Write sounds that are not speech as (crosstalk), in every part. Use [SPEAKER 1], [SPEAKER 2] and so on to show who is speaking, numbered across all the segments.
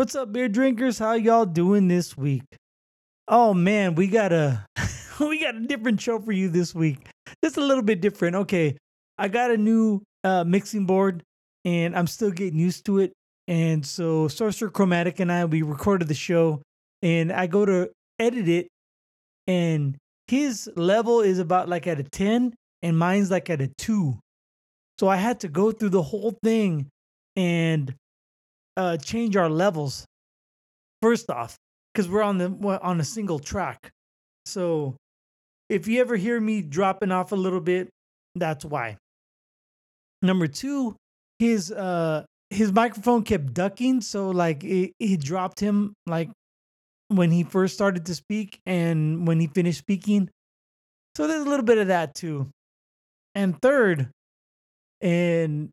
[SPEAKER 1] What's up, beer drinkers? How y'all doing this week? Oh man, we got a (laughs) we got a different show for you this week. Just a little bit different. Okay, I got a new uh, mixing board, and I'm still getting used to it. And so, Sorcerer Chromatic and I we recorded the show, and I go to edit it, and his level is about like at a ten, and mine's like at a two. So I had to go through the whole thing and uh, change our levels. First off, because we're on the on a single track. So if you ever hear me dropping off a little bit, that's why. Number two, his uh his microphone kept ducking, so like it, it dropped him like when he first started to speak and when he finished speaking. So there's a little bit of that too. And third, and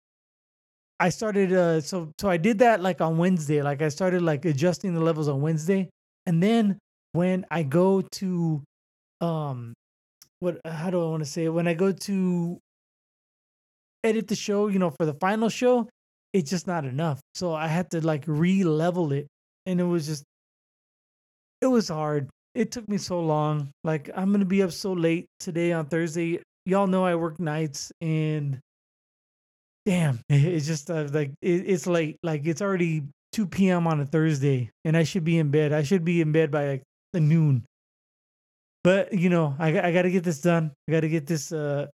[SPEAKER 1] I started uh so so I did that like on Wednesday. Like I started like adjusting the levels on Wednesday. And then when I go to um what how do I want to say it? When I go to edit the show, you know, for the final show, it's just not enough. So I had to like re-level it. And it was just it was hard. It took me so long. Like I'm gonna be up so late today on Thursday. Y'all know I work nights and damn, (laughs) it's just uh, like it, it's late. Like it's already 2 p.m. on a Thursday, and I should be in bed. I should be in bed by like noon. But you know, I I got to get this done. I got to get this uh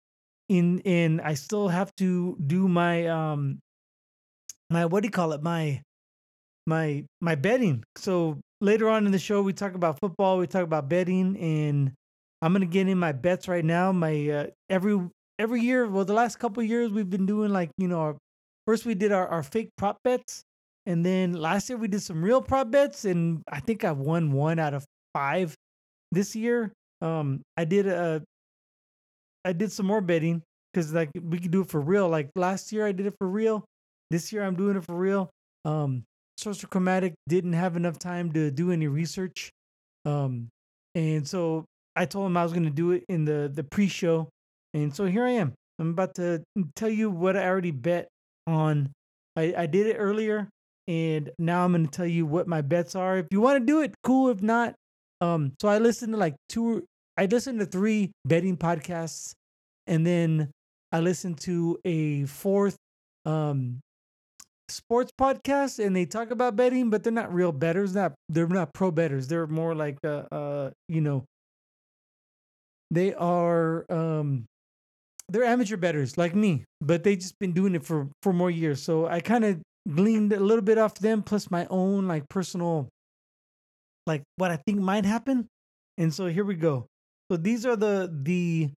[SPEAKER 1] in in. I still have to do my um my what do you call it my my my betting. So later on in the show, we talk about football. We talk about betting, and I'm gonna get in my bets right now. My uh, every every year, well, the last couple years, we've been doing like, you know, our, first we did our, our fake prop bets. And then last year we did some real prop bets. And I think I won one out of five this year. Um, I did a, I did some more betting because like we could do it for real. Like last year I did it for real. This year I'm doing it for real. Um, Sorcerer Chromatic didn't have enough time to do any research. Um, and so I told him I was going to do it in the the pre-show and so here I am. I'm about to tell you what I already bet on. I, I did it earlier, and now I'm going to tell you what my bets are. If you want to do it, cool. If not, um, so I listened to like two, I listened to three betting podcasts, and then I listened to a fourth um sports podcast, and they talk about betting, but they're not real betters. Not they're not pro betters. They're more like uh, uh you know, they are um they're amateur betters like me, but they just been doing it for for more years. So I kind of gleaned a little bit off them, plus my own like personal, like what I think might happen. And so here we go. So these are the the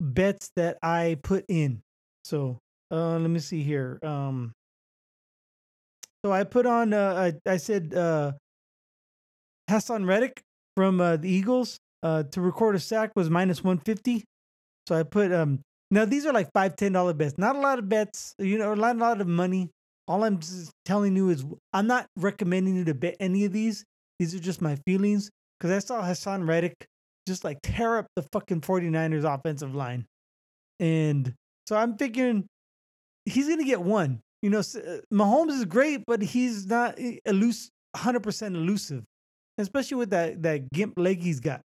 [SPEAKER 1] bets that I put in. So uh let me see here. Um so I put on uh I, I said uh Haason Reddick from uh, the Eagles uh to record a sack was minus 150. So I put um now these are like five ten dollar bets. Not a lot of bets, you know, not a lot of money. All I'm telling you is I'm not recommending you to bet any of these. These are just my feelings because I saw Haason Reddick just like tear up the fucking 49ers offensive line. And so I'm figuring he's to get one. You know, uh, Mahomes is great, but he's not elusive, 100% elusive, especially with that, that gimp leg he's got.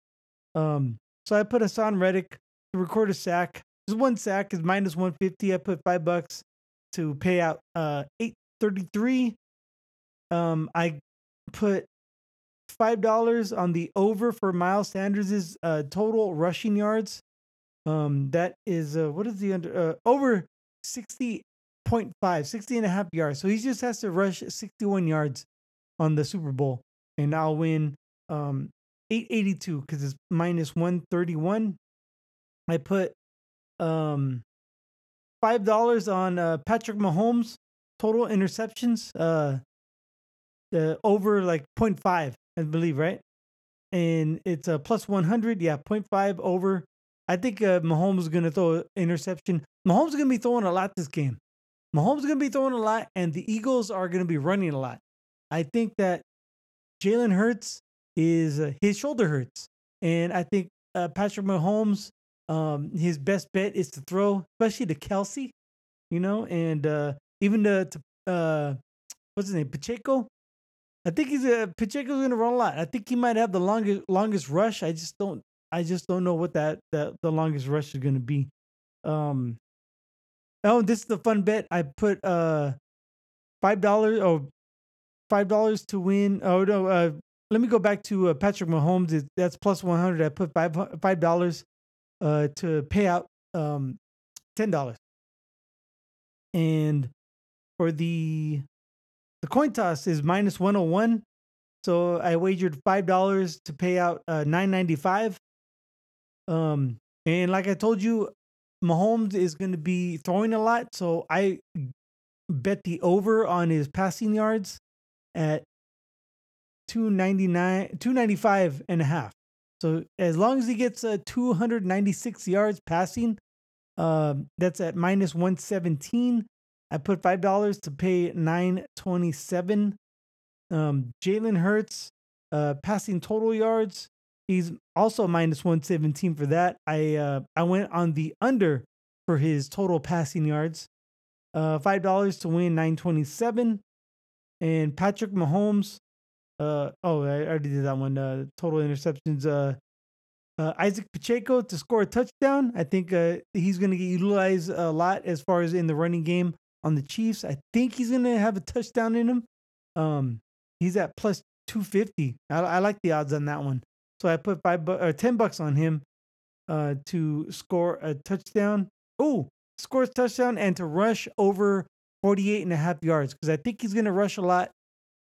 [SPEAKER 1] Um, so I put Haason Reddick record a sack. Just one sack is minus 150. I put five bucks to pay out uh 833. Um, I put five dollars on the over for Miles Sanders' uh, total rushing yards. Um, that is uh, what is the under uh, over 60.5, 60 and a half yards. So he just has to rush 61 yards on the Super Bowl, and I'll win um 882 because it's minus 131. I put um five dollars on uh, Patrick Mahomes total interceptions. Uh, over like 0.5, I believe, right? And it's a plus 100. Yeah, 0.5 over. I think uh, Mahomes is going to throw an interception. Mahomes is going to be throwing a lot this game. Mahomes is going to be throwing a lot, and the Eagles are going to be running a lot. I think that Jalen Hurts is uh, his shoulder hurts, and I think uh, Patrick Mahomes um, his best bet is to throw, especially to Kelce, you know, and uh, even to, to uh, what's his name, Pacheco. I think he's a Pacheco's going to run a lot. I think he might have the longest longest rush. I just don't. I just don't know what that that the longest rush is going to be. Um. Oh, this is the fun bet. I put uh five dollars or oh, five dollars to win. Oh no. Uh, let me go back to uh, Patrick Mahomes. That's plus one hundred. I put five five dollars uh to pay out um ten dollars. And for the the coin toss is minus 101. So I wagered five dollars to pay out uh, nine ninety five. Um, and like I told you, Mahomes is going to be throwing a lot, so I bet the over on his passing yards at 299 295 and a half. So as long as he gets uh, 296 yards passing, um, that's at minus 117. I put five dollars to pay nine twenty seven. Um, Jalen Hurts, uh, passing total yards. He's also minus one seventeen for that. I uh, I went on the under for his total passing yards. Uh, five dollars to win nine twenty seven. And Patrick Mahomes. Uh, oh, I already did that one. Uh, total interceptions. Uh, uh, Isaac Pacheco to score a touchdown. I think uh, he's going to get utilized a lot as far as in the running game on the Chiefs. I think he's gonna have a touchdown in him. Um, he's at plus two fifty. I, I, like the odds on that one. So I put five bu- or ten bucks on him, uh, to score a touchdown. Oh, scores touchdown and to rush over 48 and a half yards because I think he's gonna rush a lot.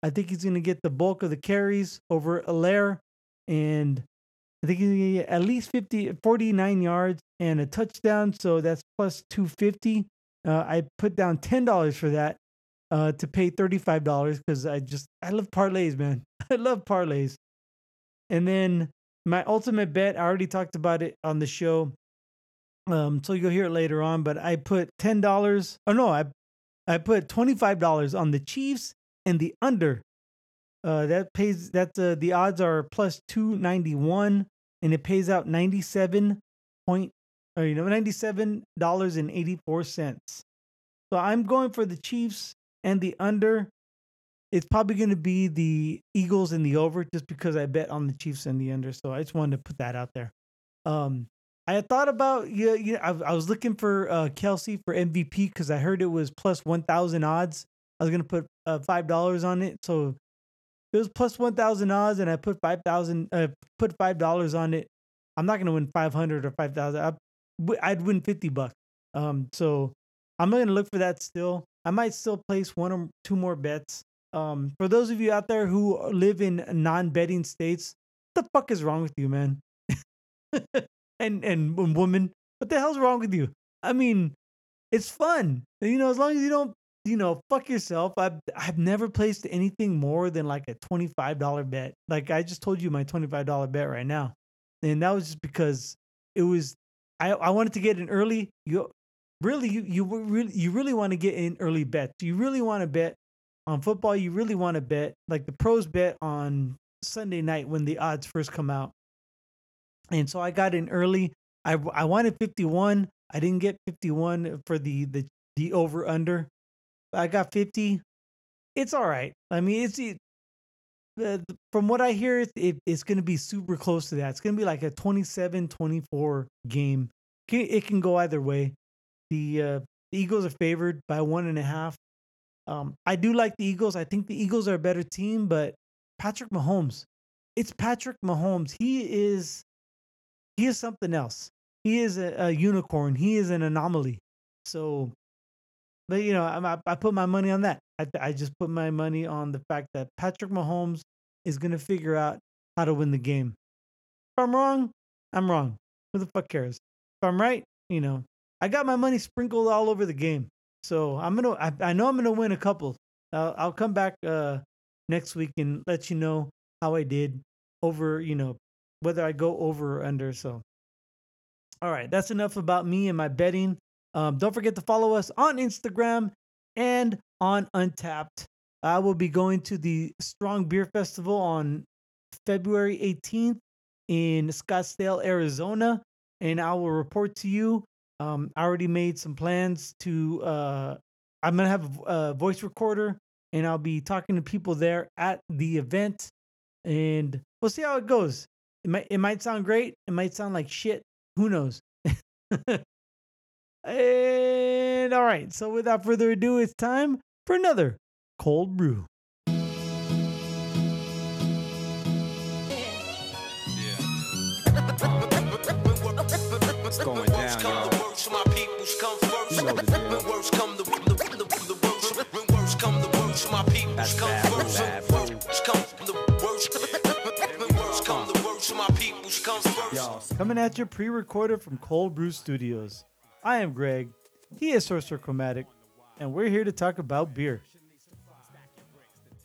[SPEAKER 1] I think he's gonna get the bulk of the carries over Helaire, and I think he's gonna get at least 50, 49 yards and a touchdown. So that's plus 250. Uh, I put down ten dollars for that uh, to pay thirty five dollars because I just I love parlays, man. (laughs) I love parlays. And then my ultimate bet, I already talked about it on the show. Um, so you'll hear it later on, but I put ten dollars. Oh no, I I put twenty five dollars on the Chiefs and the under. Uh, that pays that uh, the odds are plus two ninety one, and it pays out ninety seven point or you know, ninety-seven dollars and eighty-four cents. So I'm going for the Chiefs and the under. It's probably going to be the Eagles and the over, just because I bet on the Chiefs and the under. So I just wanted to put that out there. Um, I had thought about yeah, yeah. I, I was looking for uh, Kelce for MVP because I heard it was plus one thousand odds. I was gonna put uh, five dollars on it, so it was plus one thousand odds, and I put five thousand. Uh, put five dollars on it. I'm not gonna win five hundred or five thousand. I'd win 50 bucks. Um, so I'm to look for that still. I might still place one or two more bets. Um, for those of you out there who live in non-betting states, what the fuck is wrong with you, man? (laughs) and and woman, what the hell's wrong with you? I mean, it's fun. You know, as long as you don't, you know, fuck yourself. I've I've never placed anything more than like a twenty-five dollar bet. Like I just told you my twenty-five dollar bet right now, and that was just because it was I, I wanted to get in early. You really you you really you really want to get in early bets. You really want to bet on football. You really want to bet like the pros bet on Sunday night when the odds first come out. And so I got in early. I I wanted 51. I didn't get 51 for the the the over under. I got 50. It's all right. I mean, it's it, uh, from what I hear, it, it's going to be super close to that. It's going to be like a 27 24 game. It can go either way. The, uh, the Eagles are favored by one and a half. Um, I do like the Eagles. I think the Eagles are a better team, but Patrick Mahomes, it's Patrick Mahomes. He is he is something else. He is a, a unicorn. He is an anomaly. So, but you know, I, I put my money on that. I, I just put my money on the fact that Patrick Mahomes is going to figure out how to win the game. If I'm wrong, I'm wrong. Who the fuck cares? If I'm right, you know, I got my money sprinkled all over the game. So I'm gonna. I, I know I'm gonna win a couple. I'll, I'll come back uh, next week and let you know how I did over. You know, whether I go over or under. So, all right, that's enough about me and my betting. Um, don't forget to follow us on Instagram and on Untappd. I will be going to the Strong Beer Festival on February 18th in Scottsdale, Arizona, and I will report to you. Um, I already made some plans to. Uh, I'm gonna have a voice recorder and I'll be talking to people there at the event, and we'll see how it goes. It might it might sound great. It might sound like shit. Who knows? (laughs) and all right. So without further ado, it's time for another cold brew.
[SPEAKER 2] What's going down, y'all? You know the drill. That's bad, bad, Y'all,
[SPEAKER 1] Coming at you pre-recorded from Cold Brew Studios. I am Greg. He is Sorcerer Chromatic, and we're here to talk about beer.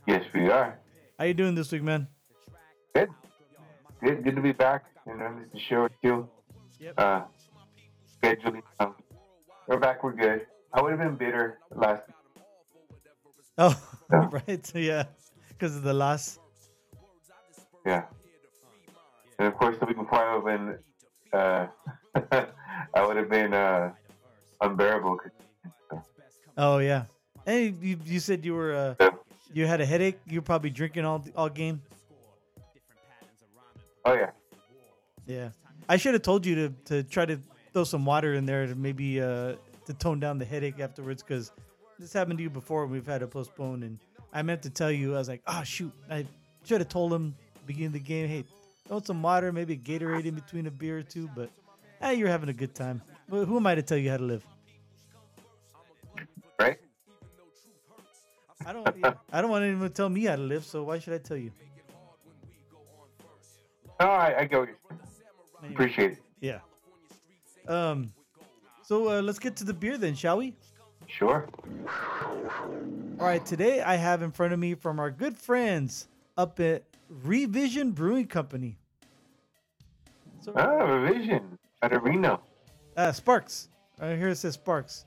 [SPEAKER 3] Yes, we are.
[SPEAKER 1] How you doing this week, man?
[SPEAKER 3] Good. Good. Good to be back. You know, this is show too.
[SPEAKER 1] Yep.
[SPEAKER 3] Uh, scheduling. Um, we're back. We're good. I would have been bitter last. (laughs)
[SPEAKER 1] Oh,
[SPEAKER 3] Yeah. (laughs)
[SPEAKER 1] right. So yeah, because of the loss.
[SPEAKER 3] Yeah. And of course, the week before I would have been. Uh, (laughs) I would have been uh, unbearable.
[SPEAKER 1] Oh yeah. Hey, you, you said you were uh,
[SPEAKER 3] Yeah.
[SPEAKER 1] you had a headache. You were probably drinking all all game.
[SPEAKER 3] Oh yeah.
[SPEAKER 1] Yeah. I should have told you to to try to throw some water in there to maybe uh to tone down the headache afterwards because this happened to you before and we've had to postpone and I meant to tell you I was like oh shoot I should have told him beginning of the game hey throw some water maybe Gatorade in between a beer or two but eh, you're having a good time well, who am I to tell you how to live
[SPEAKER 3] Right.
[SPEAKER 1] I don't yeah, I don't want anyone to tell me how to live so why should I tell you
[SPEAKER 3] No, I, I get what.
[SPEAKER 1] Anyway,
[SPEAKER 3] Appreciate it.
[SPEAKER 1] yeah um so uh, let's get to the beer then shall we
[SPEAKER 3] Sure.
[SPEAKER 1] All right, today I have in front of me from our good friends up at Revision Brewing Company. So,
[SPEAKER 3] Ah, revision Reno.
[SPEAKER 1] uh, Sparks. Right here it says Sparks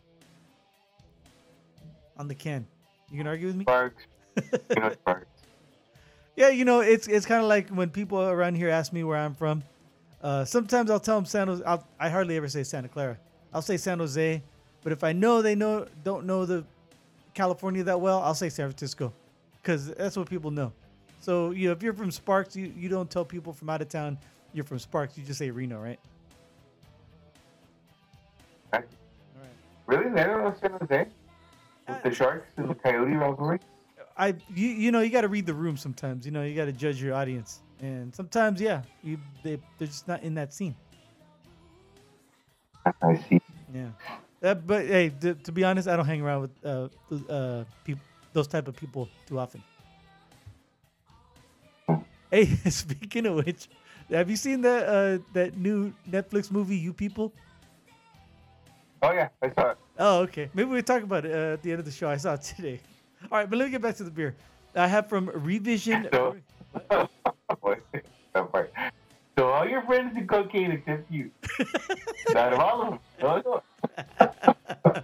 [SPEAKER 1] on the can. You can argue with me?
[SPEAKER 3] Sparks. (laughs) you know Sparks.
[SPEAKER 1] Yeah, you know, it's it's kind of like when people around here ask me where I'm from. Uh, sometimes I'll tell them San Jose. I'll, I hardly ever say Santa Clara. I'll say San Jose, but if I know they know don't know the California that well, I'll say San Francisco, because that's what people know. So you know, if you're from Sparks, you, you don't tell people from out of town you're from Sparks. You just say Reno, right?
[SPEAKER 3] Right. Really? They don't know San Jose? With the Sharks and the Coyote rivalry?
[SPEAKER 1] I you you know you got to read the room sometimes. You know you got to judge your audience, and sometimes yeah, you they they're just not in that scene.
[SPEAKER 3] I see.
[SPEAKER 1] Yeah. Uh, but hey, to, to be honest, I don't hang around with uh, uh, peop those type of people too often. Hey, (laughs) speaking of which, have you seen that uh, that new Netflix movie, You People?
[SPEAKER 3] Oh, yeah. I saw it.
[SPEAKER 1] Oh, okay. Maybe we'll talk about it uh, at the end of the show. I saw it today. All right, but let me get back to the beer. I have from Revision.
[SPEAKER 3] So- (laughs) Wait, that part. So all your friends do cocaine except you. (laughs) Not all of them. No, no.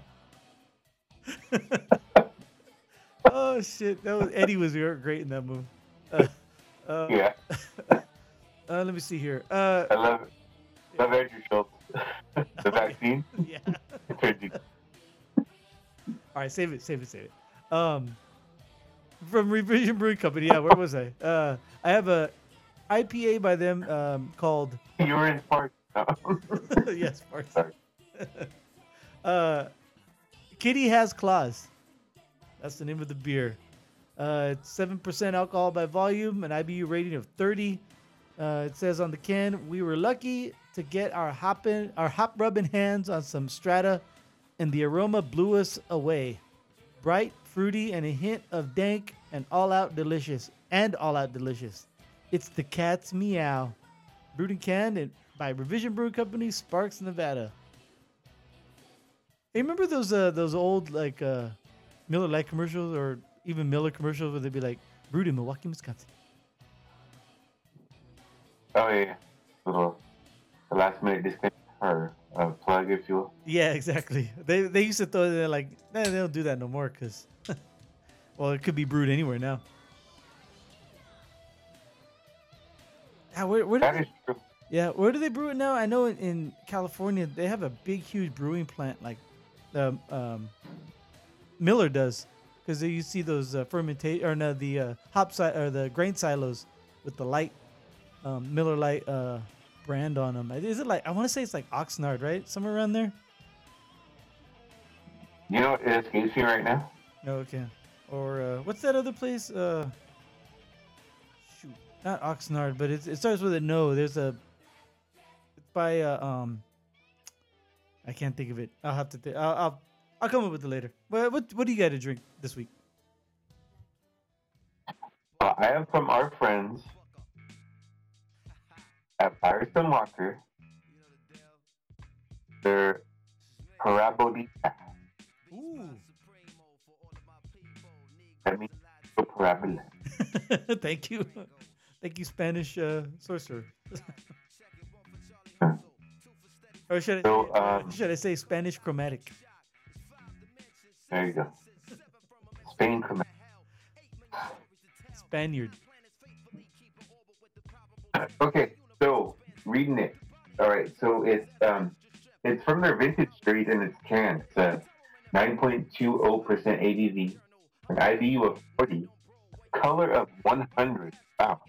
[SPEAKER 3] (laughs)
[SPEAKER 1] oh shit, that was Eddie was great in that movie. Uh, uh,
[SPEAKER 3] Yeah,
[SPEAKER 1] uh, let me see here. Uh,
[SPEAKER 3] I love it. Love Andrew Schulz. The vaccine. (laughs)
[SPEAKER 1] yeah. All right, save it, save it, save it. Um, from Revision Brewing Company. Yeah, where was I? Uh, I have a IPA by them um, called (laughs)
[SPEAKER 3] You were in Spark. (laughs)
[SPEAKER 1] Yes, Sparks.
[SPEAKER 3] Sorry.
[SPEAKER 1] uh, Kitty has claws. That's the name of the beer. Uh, it's seven percent alcohol by volume, an IBU rating of thirty. Uh, it says on the can, "We were lucky to get our hopping, our hop rubbing hands on some Strata, and the aroma blew us away. Bright, fruity, and a hint of dank, and all out delicious, and all out delicious. It's the cat's meow." Brewed and canned by Revision Brew Company, Sparks, Nevada. Hey, remember those uh, those old like uh, Miller Lite commercials or even Miller commercials where they'd be like brewed in Milwaukee, Wisconsin.
[SPEAKER 3] Oh yeah. Little the last minute disclaimer or uh, plug if you will.
[SPEAKER 1] Yeah, exactly. They they used to throw it there like, nah, they don't do that no more because, (laughs) well, it could be brewed anywhere now. Yeah, where, where do
[SPEAKER 3] That
[SPEAKER 1] they,
[SPEAKER 3] is true.
[SPEAKER 1] yeah, where do they brew it now? I know in, in California they have a big, huge brewing plant like, um, um, Miller does, because you see those uh, fermentation or no, the uh, hop si- or the grain silos with the light um, Miller Light uh, brand on them. Is it like I want to say it's like Oxnard, right? Somewhere around there.
[SPEAKER 3] You know, it escapes me right now.
[SPEAKER 1] No, okay. Or uh, what's that other place? Uh, shoot, not Oxnard, but it's, it starts with a no. There's a it's by uh, um. I can't think of it. I'll have to. Th- I'll, I'll I'll come up with it later. What what what do you got to drink this week?
[SPEAKER 3] Uh, I am from our friends at Firestone Walker. They're Parabolita.
[SPEAKER 1] Ooh.
[SPEAKER 3] That means parabola. (laughs)
[SPEAKER 1] Thank you. Thank you, Spanish uh, sorcerer. (laughs) or should I,
[SPEAKER 3] So, um,
[SPEAKER 1] should I say Spanish chromatic?
[SPEAKER 3] There you go. Spain command.
[SPEAKER 1] Spaniard. (laughs)
[SPEAKER 3] Okay, so reading it. All right, so it's um, it's from their vintage series and it's canned. It's a 9.20% ABV, an IBU of 40, color of 100. Wow.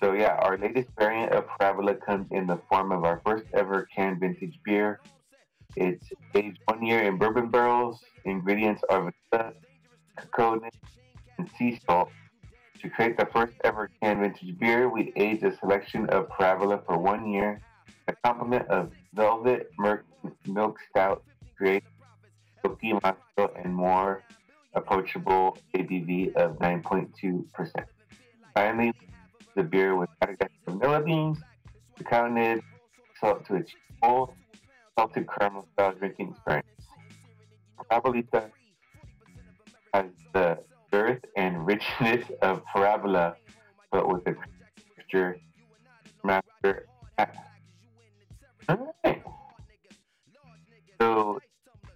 [SPEAKER 3] So yeah, our latest variant of Parabola comes in the form of our first ever canned vintage beer. It's aged one year in bourbon barrels. Ingredients are vanilla, cocoa and sea salt. To create the first ever canned vintage beer, we aged a selection of Parabola for one year. A complement of Velvet, Milk Stout, Great, Silky Moscow, and more approachable ABV of 9.2%. Finally, the beer with Madagascar vanilla beans, nibs, salt to achieve full salted caramel style drinking experience. Parabolita has the girth and richness of parabola, but with a texture master. Alright. So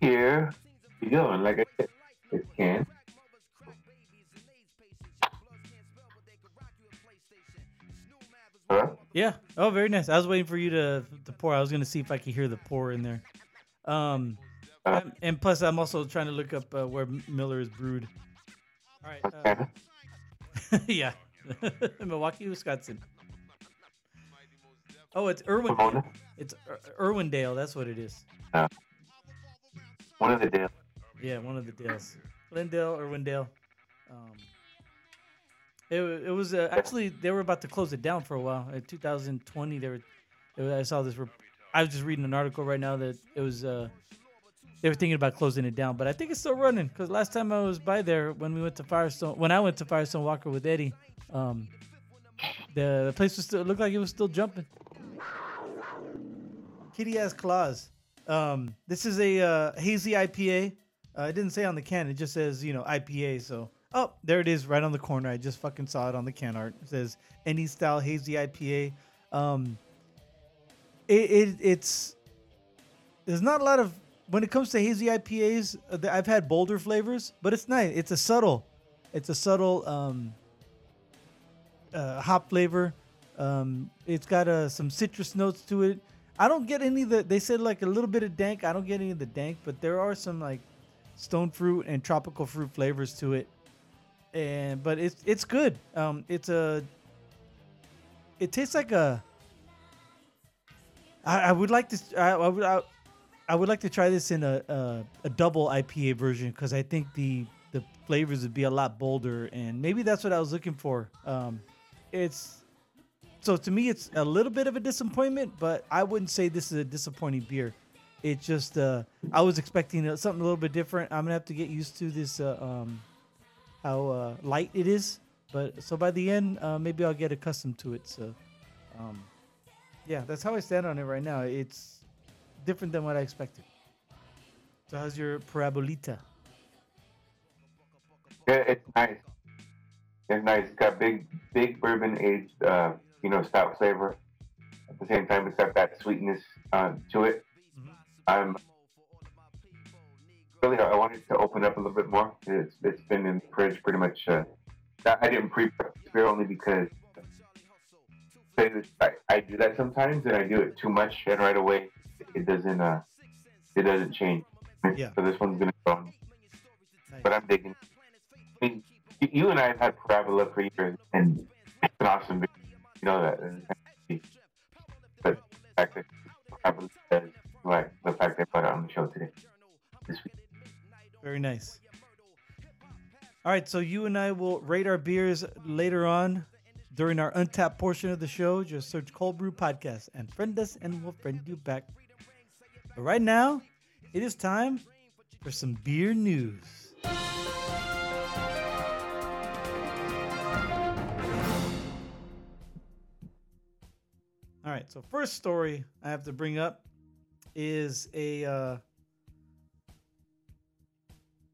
[SPEAKER 3] here we go, and like I said, it can. Hello?
[SPEAKER 1] Yeah. Oh, very nice. I was waiting for you to to pour. I was gonna see if I could hear the pour in there. Um,
[SPEAKER 3] Uh,
[SPEAKER 1] and, and plus, I'm also trying to look up uh, where Miller is brewed. All right. Uh, (laughs) yeah. (laughs) Milwaukee, Wisconsin. Oh, it's Irwin.
[SPEAKER 3] Pomona?
[SPEAKER 1] It's Ir- Irwindale. That's what it is.
[SPEAKER 3] One of the Dale.
[SPEAKER 1] Yeah, one of the Dales. Lindale, Irwindale. Um, it, it was uh, actually they were about to close it down for a while. In 2020, they were. it was- I saw this. Rep- I was just reading an article right now that it was. Uh, they were thinking about closing it down, but I think it's still running. Because last time I was by there, when we went to Firestone, when I went to Firestone Walker with Eddie, um, the, the place was still looked like it was still jumping. Kitty has claws. Um, this is a uh, hazy IPA. Uh, it didn't say on the can. It just says you know IPA. So oh, there it is, right on the corner. I just fucking saw it on the can art. It says any style hazy IPA. Um, it, it it's there's not a lot of when it comes to hazy IPAs. uh, I've had bolder flavors, but it's nice. It's a subtle, it's a subtle um, uh, hop flavor. Um, it's got uh, some citrus notes to it. I don't get any of the. They said like a little bit of dank. I don't get any of the dank, but there are some like stone fruit and tropical fruit flavors to it. And but it's it's good. Um, it's a. It tastes like a. I, I would like to. I, I would. I, I would like to try this in a a, a double IPA version because I think the the flavors would be a lot bolder and maybe that's what I was looking for. Um, it's so to me it's a little bit of a disappointment, but I wouldn't say this is a disappointing beer. It just uh, I was expecting something a little bit different. I'm gonna have to get used to this uh, um, how uh, light it is. But so by the end, uh, maybe I'll get accustomed to it. So um, yeah, that's how I stand on it right now. It's different than what I expected. So how's your parabolita?
[SPEAKER 3] Yeah, it's nice. It's nice. It's got big, big bourbon aged, uh, you know, stout flavor. At the same time, it's got that sweetness uh, to it.
[SPEAKER 1] Mhm.
[SPEAKER 3] I'm really. I wanted to open up a little bit more. It's it's been in the fridge pretty much. Uh, I I didn't pre-prep beer only because I, I do that sometimes, and I do it too much, and right away it doesn't. Uh, it doesn't change.
[SPEAKER 1] Yeah.
[SPEAKER 3] So this one's gonna go. on.
[SPEAKER 1] Nice.
[SPEAKER 3] But I'm digging. I mean, you- and I have had Parabola for years, and it's an awesome beer. You know that. But the fact that Parabola is like the fact they put it on the show today, this week.
[SPEAKER 1] Very nice. All right, so you and I will rate our beers later on during our Untappd portion of the show. Just search Cold Brew Podcast and friend us, and we'll friend you back. But right now, it is time for some beer news. All right, so first story I have to bring up is a uh,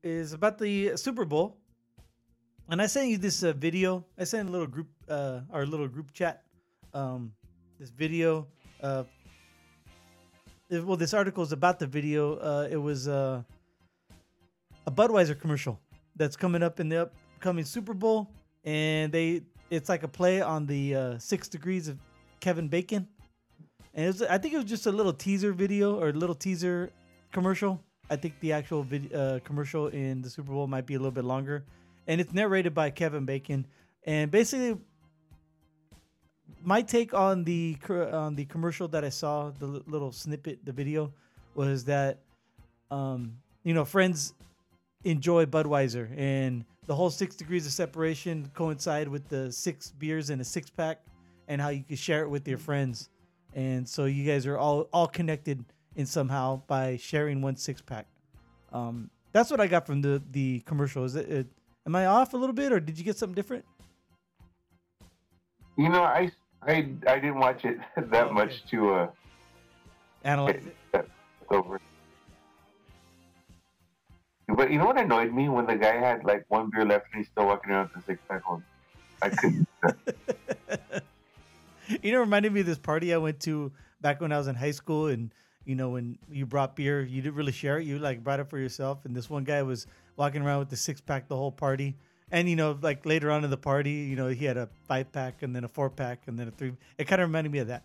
[SPEAKER 1] is about the Super Bowl, and I sent you this uh, video. I sent a little group, uh, our little group chat, um, this video. Uh, well, this article is about the video. Uh, it was uh, a Budweiser commercial that's coming up in the upcoming Super Bowl, and they it's like a play on the uh, Six Degrees of Kevin Bacon, and was, I think it was just a little teaser video or a little teaser commercial. I think the actual video, uh, commercial in the Super Bowl might be a little bit longer, and it's narrated by Kevin Bacon. And basically, my take on the on the commercial that I saw, the little snippet, the video, was that, um, you know, friends enjoy Budweiser, and the whole six degrees of separation coincide with the six beers in a six pack, and how you can share it with your friends, and so you guys are all all connected in somehow by sharing one six pack. Um, that's what I got from the the commercial. Is it, it? Am I off a little bit, or did you get something different?
[SPEAKER 3] You know, I I I didn't watch it (laughs) that much to uh
[SPEAKER 1] Analyze it.
[SPEAKER 3] over. But you know what annoyed me when the guy had like one beer left and he's still walking around with the six pack on. I couldn't. (laughs)
[SPEAKER 1] you know, reminded me of this party I went to back when I was in high school, and you know, when you brought beer, you didn't really share it. You like brought it for yourself, and this one guy was walking around with the six pack the whole party. And you know, like later on in the party, you know, he had a five pack and then a four pack and then a three. It kind of reminded me of that.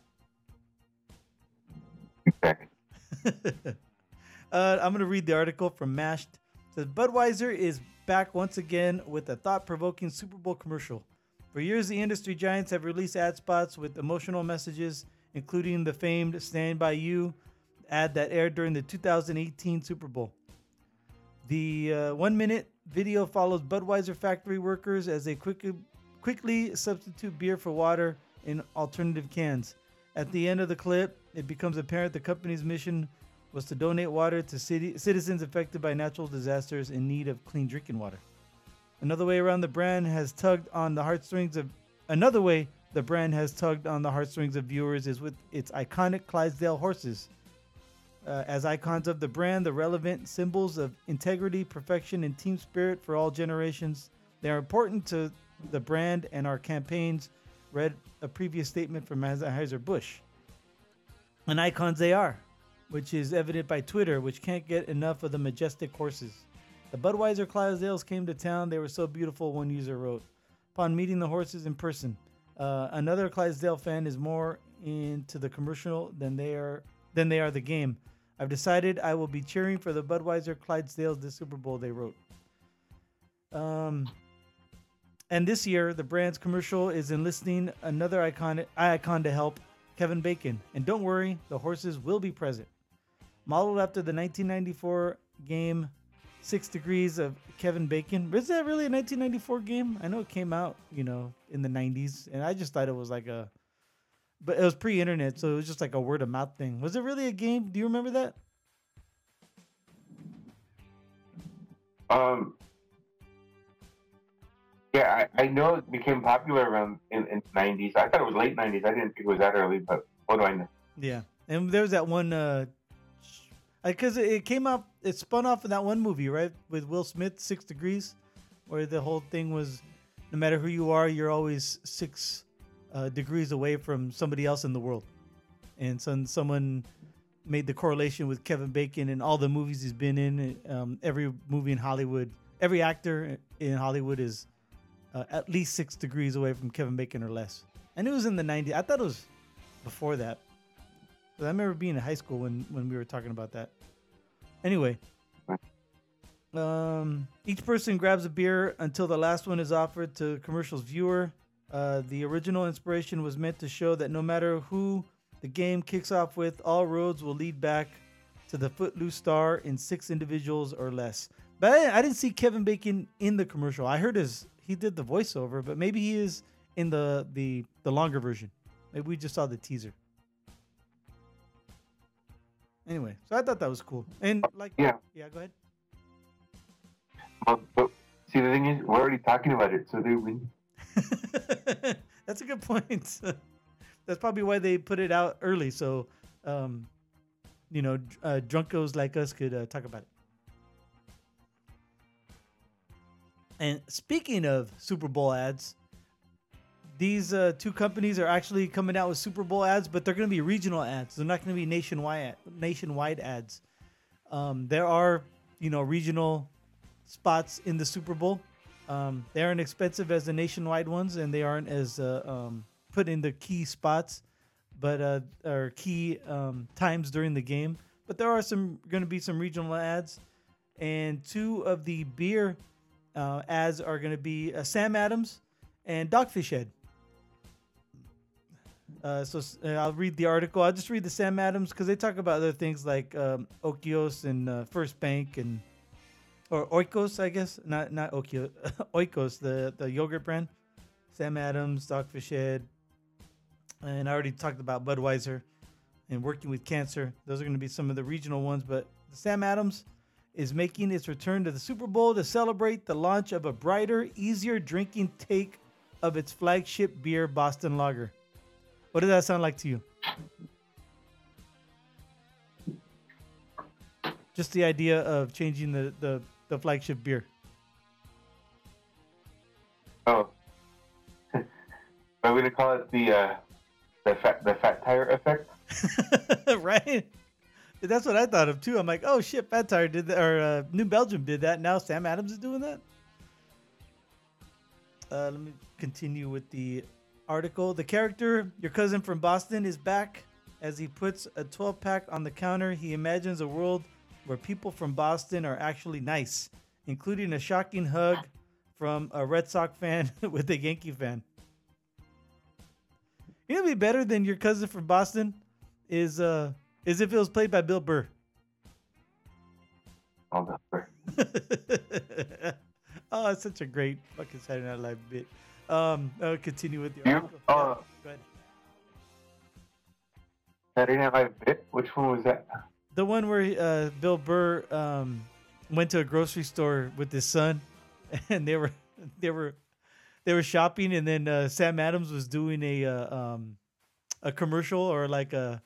[SPEAKER 1] (laughs) Uh, I'm to read the article from Mashed. It says Budweiser is back once again with a thought-provoking Super Bowl commercial. For years, the industry giants have released ad spots with emotional messages, including the famed "Stand by You" ad that aired during the 2018 Super Bowl. The uh, one-minute video follows Budweiser factory workers as they quickly quickly substitute beer for water in alternative cans. At the end of the clip, it becomes apparent the company's mission was to donate water to city, citizens affected by natural disasters in need of clean drinking water. Another way around the brand has tugged on the heartstrings of another way the brand has tugged on the heartstrings of viewers is with its iconic Clydesdale horses. Uh, as icons of the brand, the relevant symbols of integrity, perfection, and team spirit for all generations. They are important to the brand and our campaigns. Read a previous statement from Anheuser-Busch. And icons they are, which is evident by Twitter, which can't get enough of the majestic horses. The Budweiser Clydesdales came to town. They were so beautiful, one user wrote. Upon meeting the horses in person, uh, another Clydesdale fan is more into the commercial than they are than they are the game. I've decided I will be cheering for the Budweiser Clydesdales this Super Bowl. They wrote. Um, and this year, the brand's commercial is enlisting another icon icon to help, Kevin Bacon. And don't worry, the horses will be present. Modeled after the 1994 game Six Degrees of Kevin Bacon. Is that really a 1994 game? I know it came out, you know, in the 90s, and I just thought it was like a, but it was pre-internet, so it was just like a word of mouth thing. Was it really a game? Do you remember that?
[SPEAKER 3] Um. Yeah, I, I know it became popular around in, in the 90s. I thought it was late 90s. I didn't think it was that early, but what do I know?
[SPEAKER 1] Yeah, and there was that one, uh, because it it came out, it spun off in that one movie, right, with Will Smith, Six Degrees, where the whole thing was, no matter who you are, you're always six uh, degrees away from somebody else in the world, and so someone made the correlation with Kevin Bacon and all the movies he's been in. Um, every movie in Hollywood, every actor in Hollywood is uh, at least six degrees away from Kevin Bacon or less. And it was in the 90s. I thought it was before that. I remember being in high school when, when we were talking about that. Anyway, Um, each person grabs a beer until the last one is offered to commercial's viewer. Uh, the original inspiration was meant to show that no matter who the game kicks off with, all roads will lead back to the Footloose star in six individuals or less. But I, I didn't see Kevin Bacon in the commercial. I heard his he did the voiceover, but maybe he is in the the the longer version. Maybe we just saw the teaser. Anyway, so I thought that was cool. And like
[SPEAKER 3] Yeah.
[SPEAKER 1] yeah, go ahead.
[SPEAKER 3] But, but see, the thing is, we're already talking about it, so they win. (laughs)
[SPEAKER 1] That's a good point. (laughs) That's probably why they put it out early, so um, you know, uh, drunkos like us could uh, talk about it. And speaking of Super Bowl ads, these uh, two companies are actually coming out with Super Bowl ads, but they're going to be regional ads. They're not going to be nationwide nationwide ads. Um, there are, you know, regional spots in the Super Bowl. Um, they aren't expensive as the nationwide ones, and they aren't as uh, um, put in the key spots, but uh, or key um, times during the game. But there are some going to be some regional ads, and two of the beer uh, ads are going to be uh, Sam Adams and Dogfish Head. Uh, so uh, I'll read the article. I'll just read the Sam Adams because they talk about other things like um, Okios and First Bank and or Oikos, I guess, not not Okio, (laughs) Oikos, the the yogurt brand. Sam Adams, Dogfish Head, and I already talked about Budweiser and working with cancer. Those are going to be some of the regional ones, but Sam Adams is making its return to the Super Bowl to celebrate the launch of a brighter, easier drinking take of its flagship beer, Boston Lager. What does that sound like to you? Just the idea of changing the, the, the flagship beer.
[SPEAKER 3] Oh, (laughs) I'm gonna call it the uh, the fat the fat tire effect. (laughs)
[SPEAKER 1] right? That's what I thought of too. I'm like, oh shit, Fat Tire did that, or uh, New Belgium did that. Now Sam Adams is doing that. Uh, let me continue with the article. The character, your cousin from Boston, is back. As he puts a 12 pack on the counter, he imagines a world where people from Boston are actually nice, including a shocking hug from a Red Sox fan (laughs) with a Yankee fan. You know, be better than your cousin from Boston is uh is if it was played by Bill Burr.
[SPEAKER 3] Oh, (laughs)
[SPEAKER 1] oh, it's such a great fucking Saturday Night Live bit. Um, I'll continue with the
[SPEAKER 3] Yeah,
[SPEAKER 1] article.
[SPEAKER 3] uh,
[SPEAKER 1] go ahead.
[SPEAKER 3] Saturday Night Live bit. Which one was that?
[SPEAKER 1] The one where uh, Bill Burr um, went to a grocery store with his son, (laughs) and they were they were they were shopping, and then uh, Sam Adams was doing a uh, um, a commercial or like a,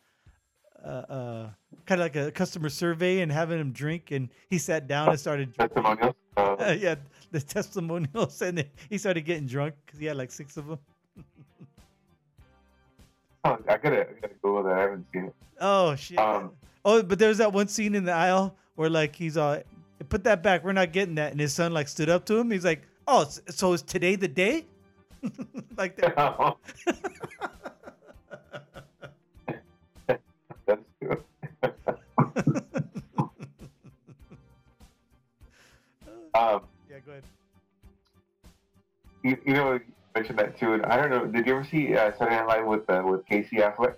[SPEAKER 1] a, a kind of like a customer survey and having him drink, and he sat down and started
[SPEAKER 3] Testimonials. (laughs)
[SPEAKER 1] Yeah, the testimonials, (laughs) and he started getting drunk because he had like six of them.
[SPEAKER 3] I gotta, I gotta go with that. I haven't seen it.
[SPEAKER 1] Oh shit!
[SPEAKER 3] Um,
[SPEAKER 1] oh, but there's that one scene in the aisle where like he's uh, put that back. We're not getting that, and his son like stood up to him. He's like, "Oh, so is today the day?" (laughs) like that. (laughs)
[SPEAKER 3] That's good. (laughs) um,
[SPEAKER 1] yeah, go ahead.
[SPEAKER 3] you, you know, mentioned that too, and I don't know. Did you ever see uh, Saturday Night Live with uh, with Casey Affleck?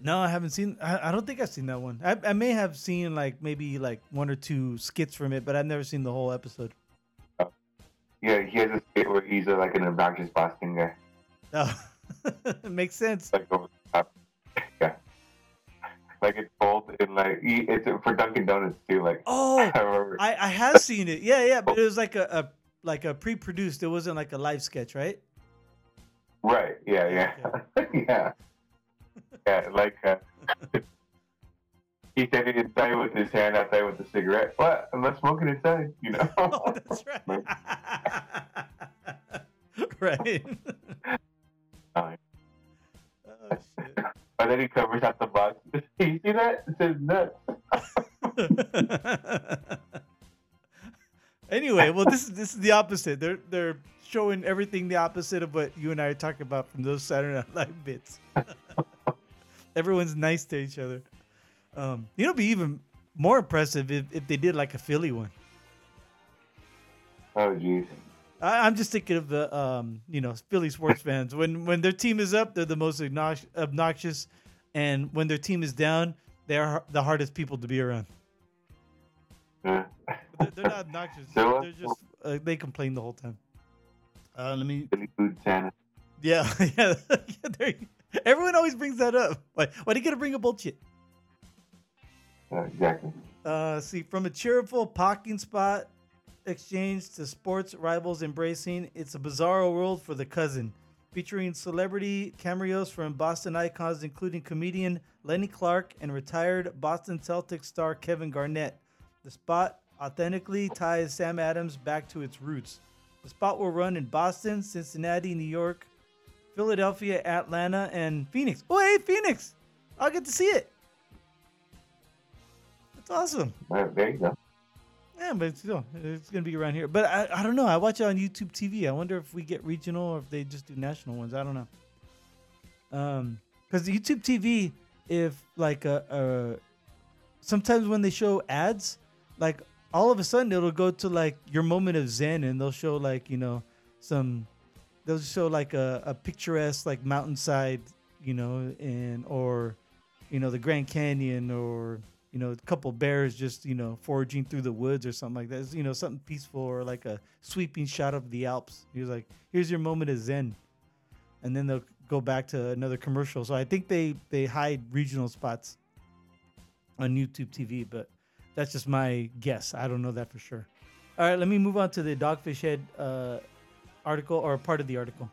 [SPEAKER 1] No, I haven't seen. I, I don't think I've seen that one. I, I may have seen like maybe like one or two skits from it, but I've never seen the whole episode.
[SPEAKER 3] Yeah, he has a skit where he's uh, like an obnoxious Boston guy,
[SPEAKER 1] Oh, it (laughs) makes sense.
[SPEAKER 3] like over the top. (laughs) yeah, like it's bold and like he, it's for Dunkin' Donuts too. Like
[SPEAKER 1] Oh, (laughs)
[SPEAKER 3] I.
[SPEAKER 1] I, I have seen it. Yeah, yeah, but it was like a, a like a pre-produced. It wasn't like a live sketch, right?
[SPEAKER 3] Right. Yeah. Yeah. (laughs) yeah. Yeah. Like uh, (laughs) he said inside with his hand, outside with the cigarette. What? I'm not smoking inside. You know. (laughs)
[SPEAKER 1] Oh, that's right. right. Oh shit.
[SPEAKER 3] and then he covers up the box. you see that? It says nuts.
[SPEAKER 1] Anyway, well, this is this is the opposite. They're they're showing everything the opposite of what you and I are talking about from those Saturday Night Live bits. (laughs) Everyone's nice to each other. Um, you know, it'd be even more impressive if, if they did like a Philly one.
[SPEAKER 3] Oh jeez.
[SPEAKER 1] I, I'm just thinking of the um, you know, Philly sports (laughs) fans. When when their team is up, they're the most obnox- obnoxious, and when their team is down, they're the hardest people to be around. They're, they're not obnoxious.
[SPEAKER 3] Uh,
[SPEAKER 1] They're just uh, they complain the whole time. Uh, let me.
[SPEAKER 3] Philly food Santa.
[SPEAKER 1] Yeah, (laughs) yeah. Everyone always brings that up. Why? Why do you gotta bring up bullshit?
[SPEAKER 3] Uh, exactly.
[SPEAKER 1] Uh, see, from a cheerful parking spot exchange to sports rivals embracing, it's a bizarre world for the cousin, featuring celebrity cameos from Boston icons, including comedian Lenny Clarke and retired Boston Celtics star Kevin Garnett. The spot authentically ties Sam Adams back to its roots. The spot will run in Boston, Cincinnati, New York, Philadelphia, Atlanta, and Phoenix. Oh, hey, Phoenix! I'll get to see it. That's awesome.
[SPEAKER 3] Uh, there you go.
[SPEAKER 1] Yeah, but it's still, it's gonna be around here. But I, I don't know. I watch it on YouTube TV. I wonder if we get regional or if they just do national ones. I don't know. Um, because YouTube TV, if like a, a, sometimes when they show ads, like all of a sudden it'll go to like your moment of zen, and they'll show like you know some, they'll show like a, a picturesque like mountainside, you know, and or you know the Grand Canyon or you know, a couple bears just, you know, foraging through the woods or something like that. It's, you know, something peaceful or like a sweeping shot of the Alps. He was like, here's your moment of zen. And then they'll go back to another commercial. So I think they, they hide regional spots on YouTube TV, but that's just my guess. I don't know that for sure. All right, let me move on to the Dogfish Head uh, article or part of the article.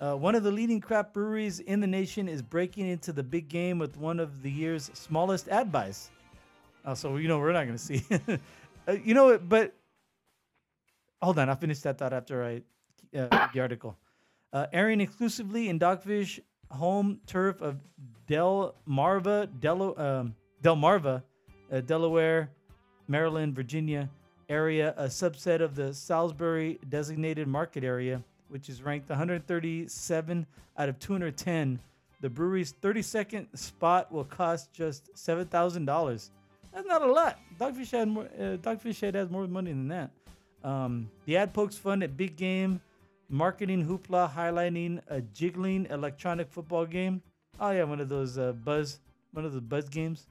[SPEAKER 1] Uh, one of the leading craft breweries in the nation is breaking into the big game with one of the year's smallest ad buys. Oh, so you know we're not going to see. (laughs) uh, you know, but hold on, I'll finish that thought after I uh, the article. Uh, airing exclusively in Dogfish home turf of Del Marva, Del, um, Delmarva, uh, Delaware, Maryland, Virginia area, a subset of the Salisbury designated market area, which is ranked 137 out of 210. The brewery's 32nd spot will cost just seven thousand dollars. That's not a lot. Dogfish Head, more, uh, Dogfish Head has more money than that. Um, the ad pokes fun at big game marketing hoopla, highlighting a jiggling electronic football game. Oh yeah, one of those uh, buzz, one of the buzz games.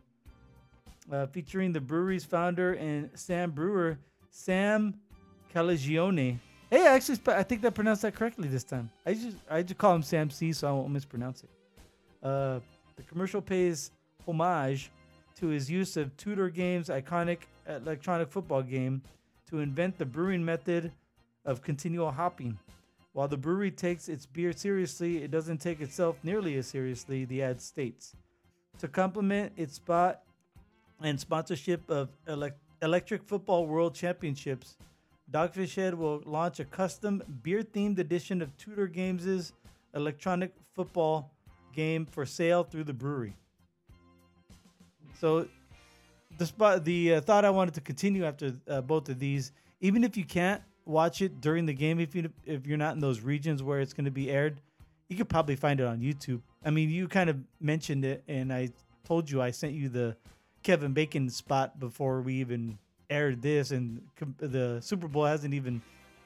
[SPEAKER 1] Uh, featuring the brewery's founder and Sam Brewer, Sam Calagione. Hey, I actually, I think I pronounced that correctly this time. I just, I just call him Sam C, so I won't mispronounce it. Uh, the commercial pays homage to his use of Tudor Games' iconic electronic football game to invent the brewing method of continual hopping. While the brewery takes its beer seriously, it doesn't take itself nearly as seriously, the ad states. To complement its spot and sponsorship of elec- Electric Football World Championships, Dogfish Head will launch a custom beer themed edition of Tudor Games' electronic football game for sale through the brewery. So, the spot, the uh, thought I wanted to continue after uh, both of these, even if you can't watch it during the game, if you if you're not in those regions where it's going to be aired, you could probably find it on YouTube. I mean, you kind of mentioned it, and I told you I sent you the Kevin Bacon spot before we even aired this, and the Super Bowl hasn't even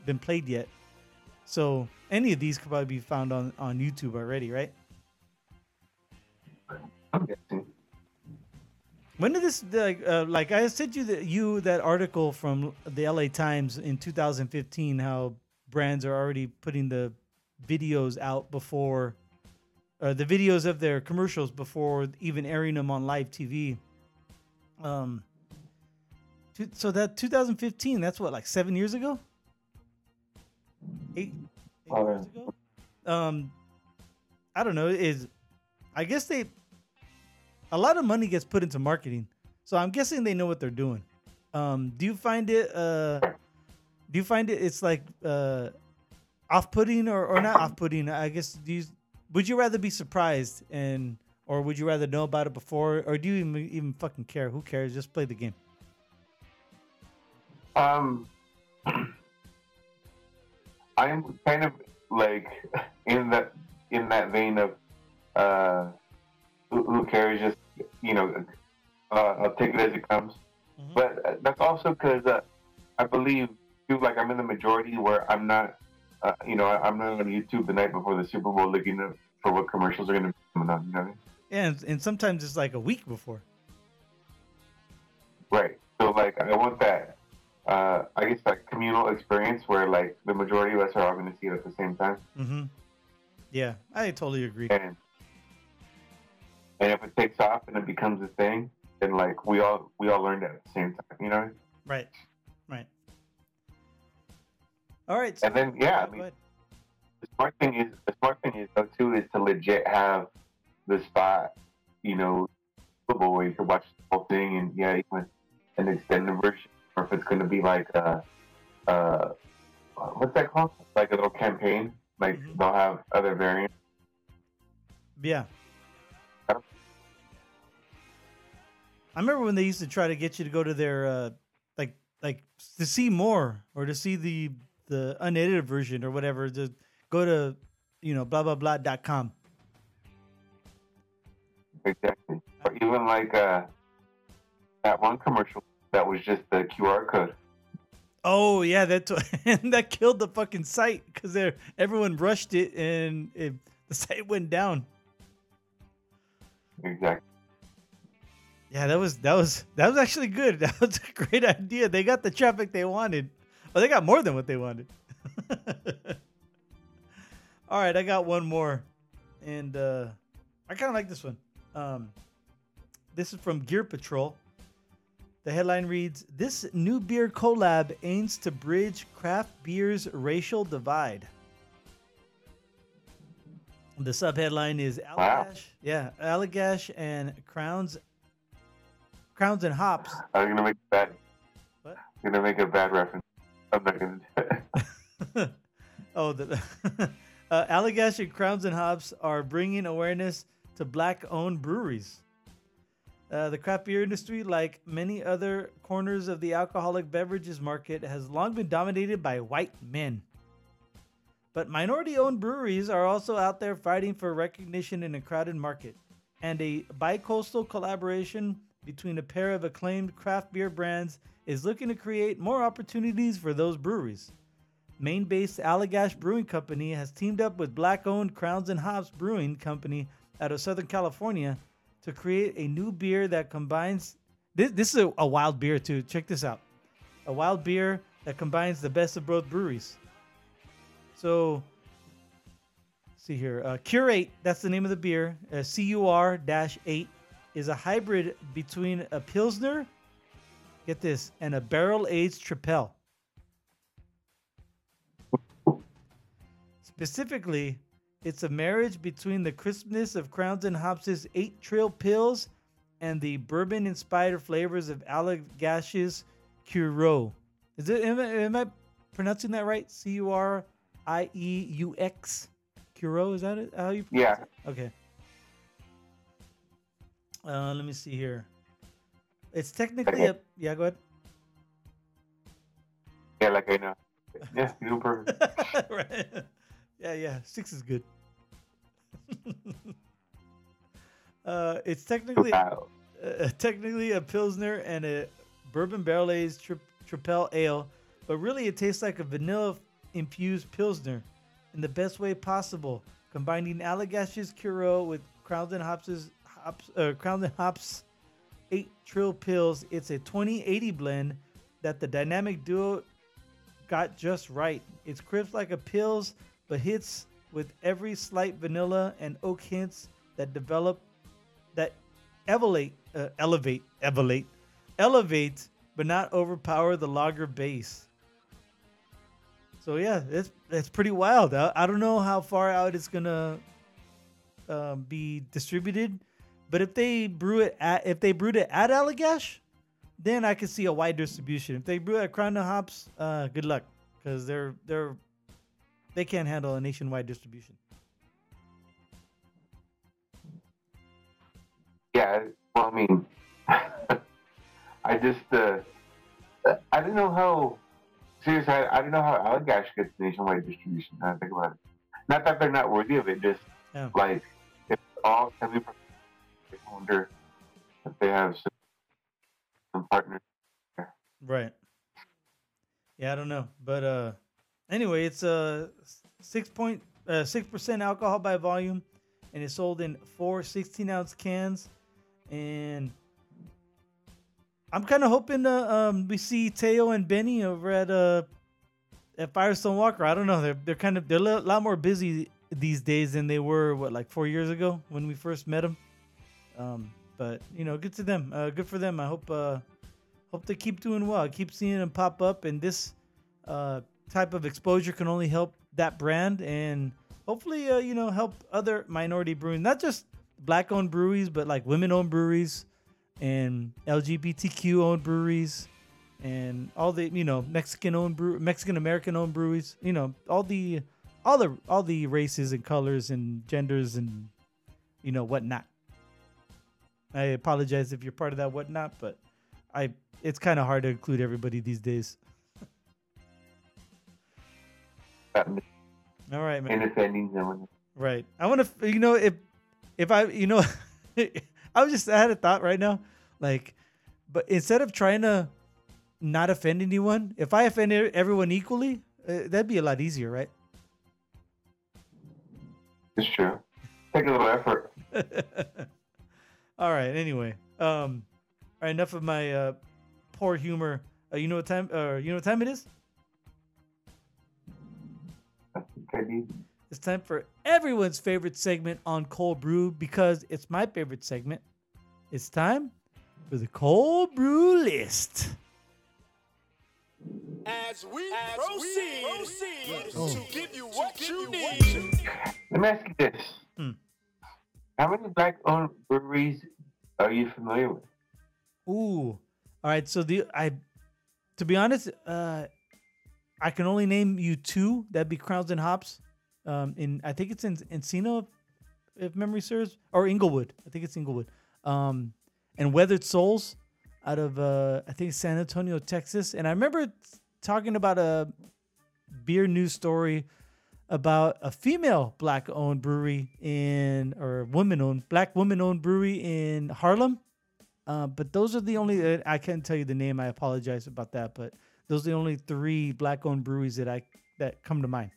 [SPEAKER 1] been played yet. So any of these could probably be found on on YouTube already, right?
[SPEAKER 3] I'm guessing.
[SPEAKER 1] When did this like uh, like I sent you the, you that article from the LA Times in 2015 how brands are already putting the videos out before uh, the videos of their commercials before even airing them on live TV. Um two- so that 2015 that's what like 7 years ago? 8, eight
[SPEAKER 3] Oh,
[SPEAKER 1] years ago? Um I don't know is I guess they a lot of money gets put into marketing, so I'm guessing they know what they're doing. Um, do you find it? Uh, do you find it? It's like uh, off-putting or, or not off-putting? I guess. Do you, would you rather be surprised and or would you rather know about it before, or do you even, even fucking care? Who cares? Just play the game.
[SPEAKER 3] Um, (clears throat) I'm kind of like (laughs) in that in that vein of uh, who, who cares? Just you know, uh, I'll take it as it comes.
[SPEAKER 1] Mhm.
[SPEAKER 3] But uh, that's also because uh, I believe too. Like I'm in the majority where I'm not, uh, you know, I'm not on YouTube the night before the Super Bowl looking up for what commercials are going to be coming on. You know what I mean?
[SPEAKER 1] And and sometimes it's like a week before.
[SPEAKER 3] Right. So like I want that. Uh, I guess that communal experience where like the majority of us are all going to see it at the same time,
[SPEAKER 1] Mm-hmm. Yeah, I totally agree.
[SPEAKER 3] and and if it takes off and it becomes a thing, then like we all we all learned at the same time. You know?
[SPEAKER 1] Right. Right. All right. So,
[SPEAKER 3] And then yeah, I mean, the smart thing is the smart thing is though too is to legit have the spot, you know, football where you can watch the whole thing and yeah, even an extended version, or if it's going to be like a, uh, what's that called? Like a little campaign. Like
[SPEAKER 1] Mhm.
[SPEAKER 3] they'll have other variants.
[SPEAKER 1] Yeah.
[SPEAKER 3] Yeah.
[SPEAKER 1] I remember when they used to try to get you to go to their uh like like to see more or to see the the unedited version or whatever to go to you know blah blah blah dot com.
[SPEAKER 3] Exactly. Or even like uh, that one commercial that was just the QR code.
[SPEAKER 1] Oh yeah, that and (laughs) that killed the fucking site because everyone rushed it and it, the site went down.
[SPEAKER 3] Exactly.
[SPEAKER 1] Yeah, that was that was that was actually good. (laughs) That was a great idea. They got the traffic they wanted. Oh, they got more than what they wanted. (laughs) All right, I got one more, and uh, I kind of like this one. Um, this is from Gear Patrol. The headline reads: "This new beer collab aims to bridge craft beer's racial divide." The subheadline is
[SPEAKER 3] Wow.
[SPEAKER 1] Allagash, yeah, Allagash and Crowns, Crowns and Hops.
[SPEAKER 3] I'm gonna make a bad.
[SPEAKER 1] What?
[SPEAKER 3] Gonna make a bad reference. I'm not gonna. (laughs) (laughs)
[SPEAKER 1] oh, the (laughs) uh, Allagash and Crowns and Hops are bringing awareness to black-owned breweries. Uh, the craft beer industry, like many other corners of the alcoholic beverages market, has long been dominated by white men. But minority owned breweries are also out there fighting for recognition in a crowded market. And a bicoastal collaboration between a pair of acclaimed craft beer brands is looking to create more opportunities for those breweries. Maine based Allagash Brewing Company has teamed up with black owned Crowns and Hops Brewing Company out of Southern California to create a new beer that combines. This, this is a, a wild beer, too. Check this out a wild beer that combines the best of both breweries. So, see here. Uh, Curate, that's the name of the beer. Uh, CUR 8 is a hybrid between a Pilsner, get this, and a barrel aged Tripel. Specifically, it's a marriage between the crispness of Crowns and Hops' eight Trill Pils and the bourbon inspired flavors of Allagash's Curo. Is it am I, am I pronouncing that right? C U R I E U X. Curo, is that it? How you
[SPEAKER 3] Yeah.
[SPEAKER 1] pronounce it? Okay. Uh, let me see here. It's technically a yeah. Go ahead.
[SPEAKER 3] Yeah, like I know. Yeah, perfect. (laughs)
[SPEAKER 1] right. Yeah, yeah. Six is good. (laughs) uh, it's technically
[SPEAKER 3] Wow.
[SPEAKER 1] uh, (laughs) technically a pilsner and a bourbon barrel aged tri- tripel ale, but really it tastes like a vanilla infused pilsner in the best way possible, combining Allagash's Curo with Crowns and Hops' hops, uh, and Hops eight Trill Pils. It's a 2080 blend that the dynamic duo got just right. It's crisp like a pills, but hits with every slight vanilla and oak hints that develop that elevate, uh, elevate, elevate, elevate, but not overpower the lager base. So yeah, that's that's pretty wild. I, I don't know how far out it's gonna um, be distributed, but if they brew it at if they brewed it at Allagash, then I could see a wide distribution. If they brew it at Crown Hops, uh, good luck because they're they're they can't handle a nationwide distribution.
[SPEAKER 3] Yeah, well, I mean, (laughs) I just, uh, I don't know how, seriously, I, I don't know how Allagash gets nationwide distribution. I think about it. Not that they're not worthy of it, just
[SPEAKER 1] Yeah.
[SPEAKER 3] like, it's all coming from, I wonder if they have some, some partners.
[SPEAKER 1] Right. Yeah, I don't know, but uh, anyway, it's a six point uh six percent alcohol by volume, and it's sold in four 16 ounce cans, and I'm kind of hoping uh, um we see Teo and Benny over at uh at Firestone Walker. I don't know, they're they're kind of they're a lot more busy these days than they were what like four years ago when we first met them. Um, but you know, good to them. Uh, good for them. I hope uh hope they keep doing well. I keep seeing them pop up, and this uh, type of exposure can only help that brand and hopefully, uh, you know, help other minority brewing, not just black-owned breweries, but like women-owned breweries and LGBTQ-owned breweries and all the you know Mexican-owned brew, Mexican-American-owned breweries. You know, all the all the all the races and colors and genders and you know whatnot. I apologize if you're part of that whatnot, but I it's kind of hard to include everybody these days. All right, man.
[SPEAKER 3] and offending.
[SPEAKER 1] Right. I want to, you know, if if I, you know, (laughs) I was just I had a thought right now, like, but instead of trying to not offend anyone, if I offend everyone equally, uh, that'd be a lot easier, right?
[SPEAKER 3] It's true. Take a little effort. (laughs)
[SPEAKER 1] All right. Anyway, um, all right. Enough of my uh, poor humor. Uh, you know what time? Uh, you know what time it is?
[SPEAKER 3] I think I need.
[SPEAKER 1] It's time for everyone's favorite segment on Cold Brew because it's my favorite segment. It's time for the Cold Brew List.
[SPEAKER 2] As we proceed,
[SPEAKER 1] Oh.
[SPEAKER 2] to give you what you need.
[SPEAKER 3] Let me ask you this.
[SPEAKER 1] Hmm.
[SPEAKER 3] How many black-owned breweries are you familiar with?
[SPEAKER 1] Ooh. All right. So the I, to be honest, uh, I can only name you two. That'd be Crowns and Hops. Um, in I think it's in Encino, if memory serves, or Inglewood. I think it's Inglewood. Um, and Weathered Souls, out of uh, I think San Antonio, Texas. And I remember talking about a beer news story about a female black owned brewery in or woman owned black woman owned brewery in Harlem. Uh, but those are the only uh, I can't tell you the name. I apologize about that, but those are the only three black owned breweries that I that come to mind.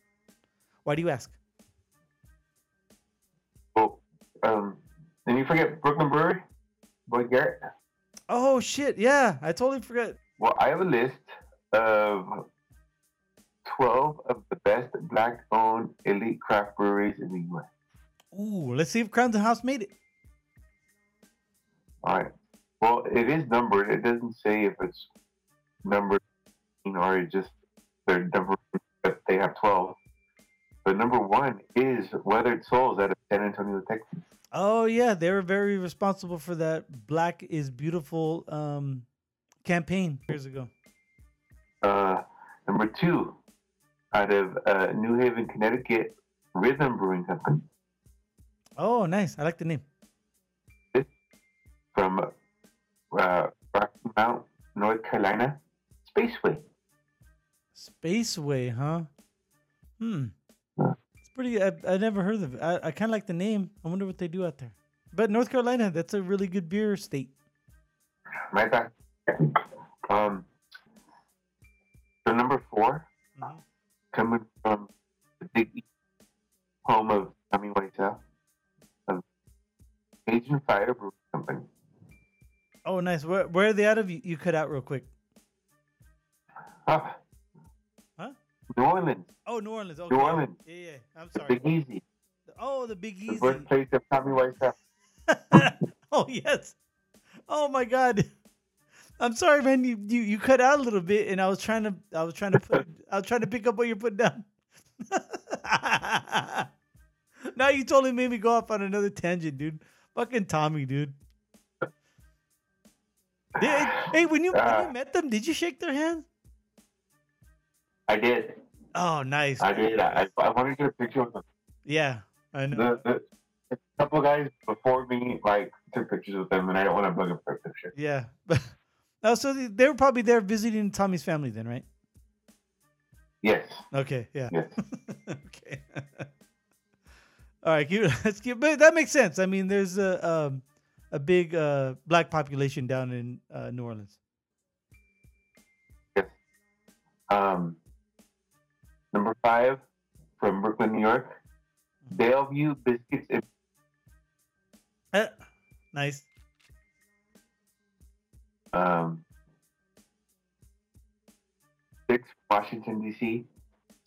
[SPEAKER 1] Why do you ask?
[SPEAKER 3] Well, um, and you forget Brooklyn Brewery, Boy Garrett.
[SPEAKER 1] Oh shit! Yeah, I totally forgot.
[SPEAKER 3] Well, I have a list of 12 of the best black owned elite craft breweries in the U.S.
[SPEAKER 1] Ooh, let's see if Crowns and House made it.
[SPEAKER 3] All right. Well, it is numbered. It doesn't say if it's numbered or just they're numbered, but they have 12. But number one is Weathered Souls out of San Antonio, Texas.
[SPEAKER 1] Oh yeah, they were very responsible for that "Black is Beautiful" um, campaign years ago.
[SPEAKER 3] Uh, number two, out of uh, New Haven, Connecticut, Rhythm Brewing Company.
[SPEAKER 1] Oh, nice. I like the name.
[SPEAKER 3] This from uh, Rocky Mount, North Carolina, Spaceway.
[SPEAKER 1] Spaceway, huh? Hmm. It's pretty. I, I never heard of it. I, I kind of like the name. I wonder what they do out there. But North Carolina, that's a really good beer state.
[SPEAKER 3] My bad. Um, so number 4
[SPEAKER 1] Mhm.
[SPEAKER 3] coming from the big home of Tommy Wiseau, of Cajun Fire Brewing Company.
[SPEAKER 1] Oh, nice. Where where are they out of? You, you cut out real quick.
[SPEAKER 3] Ah,
[SPEAKER 1] Huh?
[SPEAKER 3] New Orleans,
[SPEAKER 1] Oh, New Orleans. Okay.
[SPEAKER 3] Orleans.
[SPEAKER 1] Yeah, yeah. I'm
[SPEAKER 3] the
[SPEAKER 1] sorry.
[SPEAKER 3] Big Easy,
[SPEAKER 1] Oh, the Big Easy.
[SPEAKER 3] the birthplace of Tommy Wiseau. (laughs)
[SPEAKER 1] oh yes. Oh my God. I'm sorry, man. You, you you cut out a little bit, and I was trying to I was trying to put I was trying to pick up what you're putting down. (laughs) now you totally made me go off on another tangent, dude. Fucking Tommy, dude. Hey, hey, when you when
[SPEAKER 3] Uh,
[SPEAKER 1] you met them, did you shake their hand?
[SPEAKER 3] I did.
[SPEAKER 1] Oh, nice.
[SPEAKER 3] I did. I, I wanted to get a picture with them.
[SPEAKER 1] Yeah, I know.
[SPEAKER 3] The, the, a couple guys before me like took pictures with them, and I don't want to bug them for a picture.
[SPEAKER 1] Yeah, but (laughs) oh, so they- were probably there visiting Tommy's family then, right?
[SPEAKER 3] Yes,
[SPEAKER 1] Okay, yeah.
[SPEAKER 3] yes. (laughs)
[SPEAKER 1] okay. (laughs) All right, keep, let's keep. But that makes sense. I mean, there's a um, a big uh, black population down in uh, New Orleans.
[SPEAKER 3] Um, number five from Brooklyn, New York, Bellevue Biscuits. and-
[SPEAKER 1] Eh, nice.
[SPEAKER 3] Um, six, Washington D.C.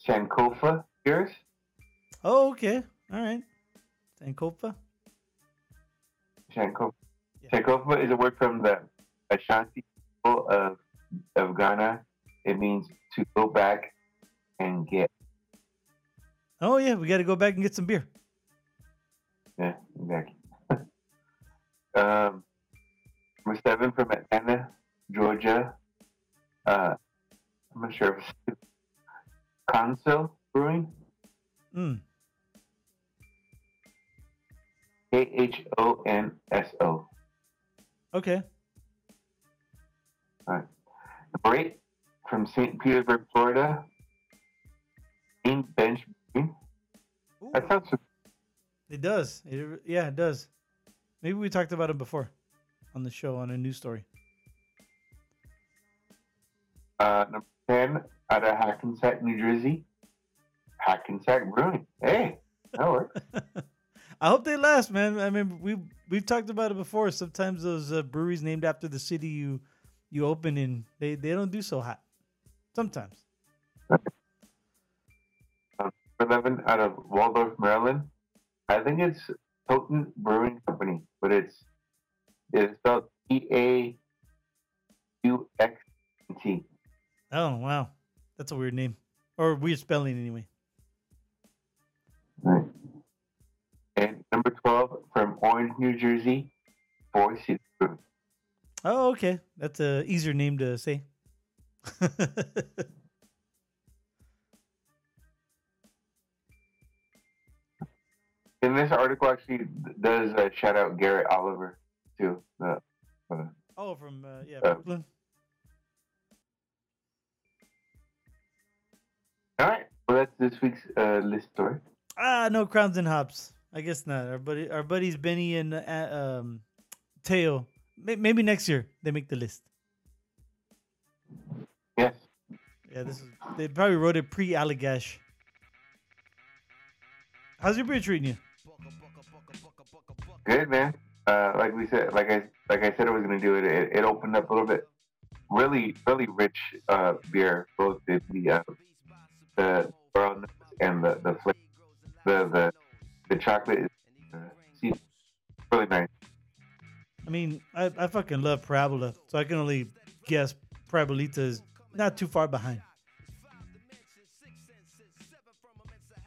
[SPEAKER 3] Sankofa beers.
[SPEAKER 1] Oh, okay. All right. Sankofa.
[SPEAKER 3] Sankofa.
[SPEAKER 1] Yeah.
[SPEAKER 3] Sankofa is a word from the Ashanti people of of Ghana. It means to go back and get.
[SPEAKER 1] Oh yeah, we got to go back and get some beer.
[SPEAKER 3] Yeah, exactly. (laughs) um, number seven from Atlanta, Georgia. Uh, I'm not sure if it's Khonso Brewing.
[SPEAKER 1] Mm.
[SPEAKER 3] K H O N S O.
[SPEAKER 1] Okay. All right.
[SPEAKER 3] Number eight from St. Petersburg, Florida. Bench.
[SPEAKER 1] Ooh,
[SPEAKER 3] That sounds
[SPEAKER 1] it does. It, yeah, it does. Maybe we talked about it before on the show on a news story.
[SPEAKER 3] uh, number 10 out of Hackensack, New Jersey. Hackensack Brewing. Hey, that works. (laughs)
[SPEAKER 1] I hope they last, man. I mean, we we've talked about it before. Sometimes those uh, breweries named after the city you you open in, they they don't do so hot. Sometimes. (laughs)
[SPEAKER 3] 11 out of Waldorf, Maryland. I think it's Potent Brewing Company, but it's it's spelled E A U X T.
[SPEAKER 1] Oh wow, that's a weird name or weird spelling anyway.
[SPEAKER 3] Right. And number 12 from Orange, New Jersey, Four Seasons.
[SPEAKER 1] Oh okay, that's a easier name to say. (laughs)
[SPEAKER 3] And this article actually does uh, shout out Garrett Oliver, too. Uh, uh,
[SPEAKER 1] oh, from uh, yeah
[SPEAKER 3] Uh,
[SPEAKER 1] Brooklyn.
[SPEAKER 3] all right. Well, that's this week's uh, list story.
[SPEAKER 1] Ah, no crowns and hops. I guess not. Our buddy, our buddies Benny and uh, um, Teo. Maybe next year they make the list.
[SPEAKER 3] Yes.
[SPEAKER 1] Yeah, this is. They probably wrote it pre Allagash. How's your beer treating you?
[SPEAKER 3] Good man. Uh, like we said, like I like I said, I was gonna do it. It, it opened up a little bit. Really, really rich uh, beer, both the the uh, the brown and the the flavor. The the the chocolate is uh, really nice.
[SPEAKER 1] I mean, I, I fucking love Parabola, so I can only guess Parabolita is not too far behind.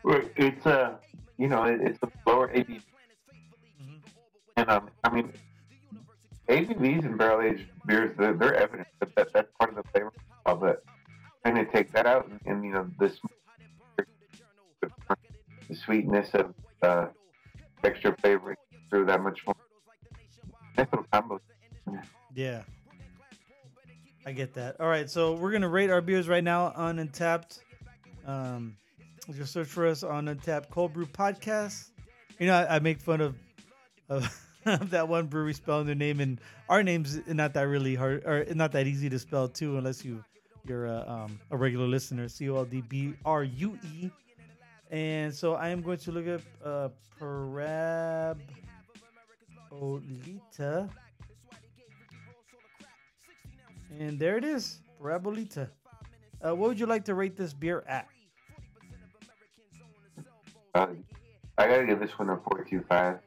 [SPEAKER 3] It's uh, you know, it, it's a lower ABV, um, I mean, ABVs and barrel aged beers, they're, they're evident. That, that that's part of the flavor of it. And they take that out, and, and you know, this the sweetness of uh, extra flavor through that much more.
[SPEAKER 1] Yeah. I get that. All right, so we're gonna rate our beers right now on Untappd. Um, just search for us on Untappd Cold Brew Podcast. You know, I, I make fun of, of (laughs) that one brewery spelling their name, and our name's not that really hard or not that easy to spell too, unless you you're a, um, a regular listener. C O L D B R U E. And so I am going to look up uh, Parabolita. And there it is, Parabolita. Uh, what would you like to rate this beer at?
[SPEAKER 3] Uh, I gotta give this one a four two five.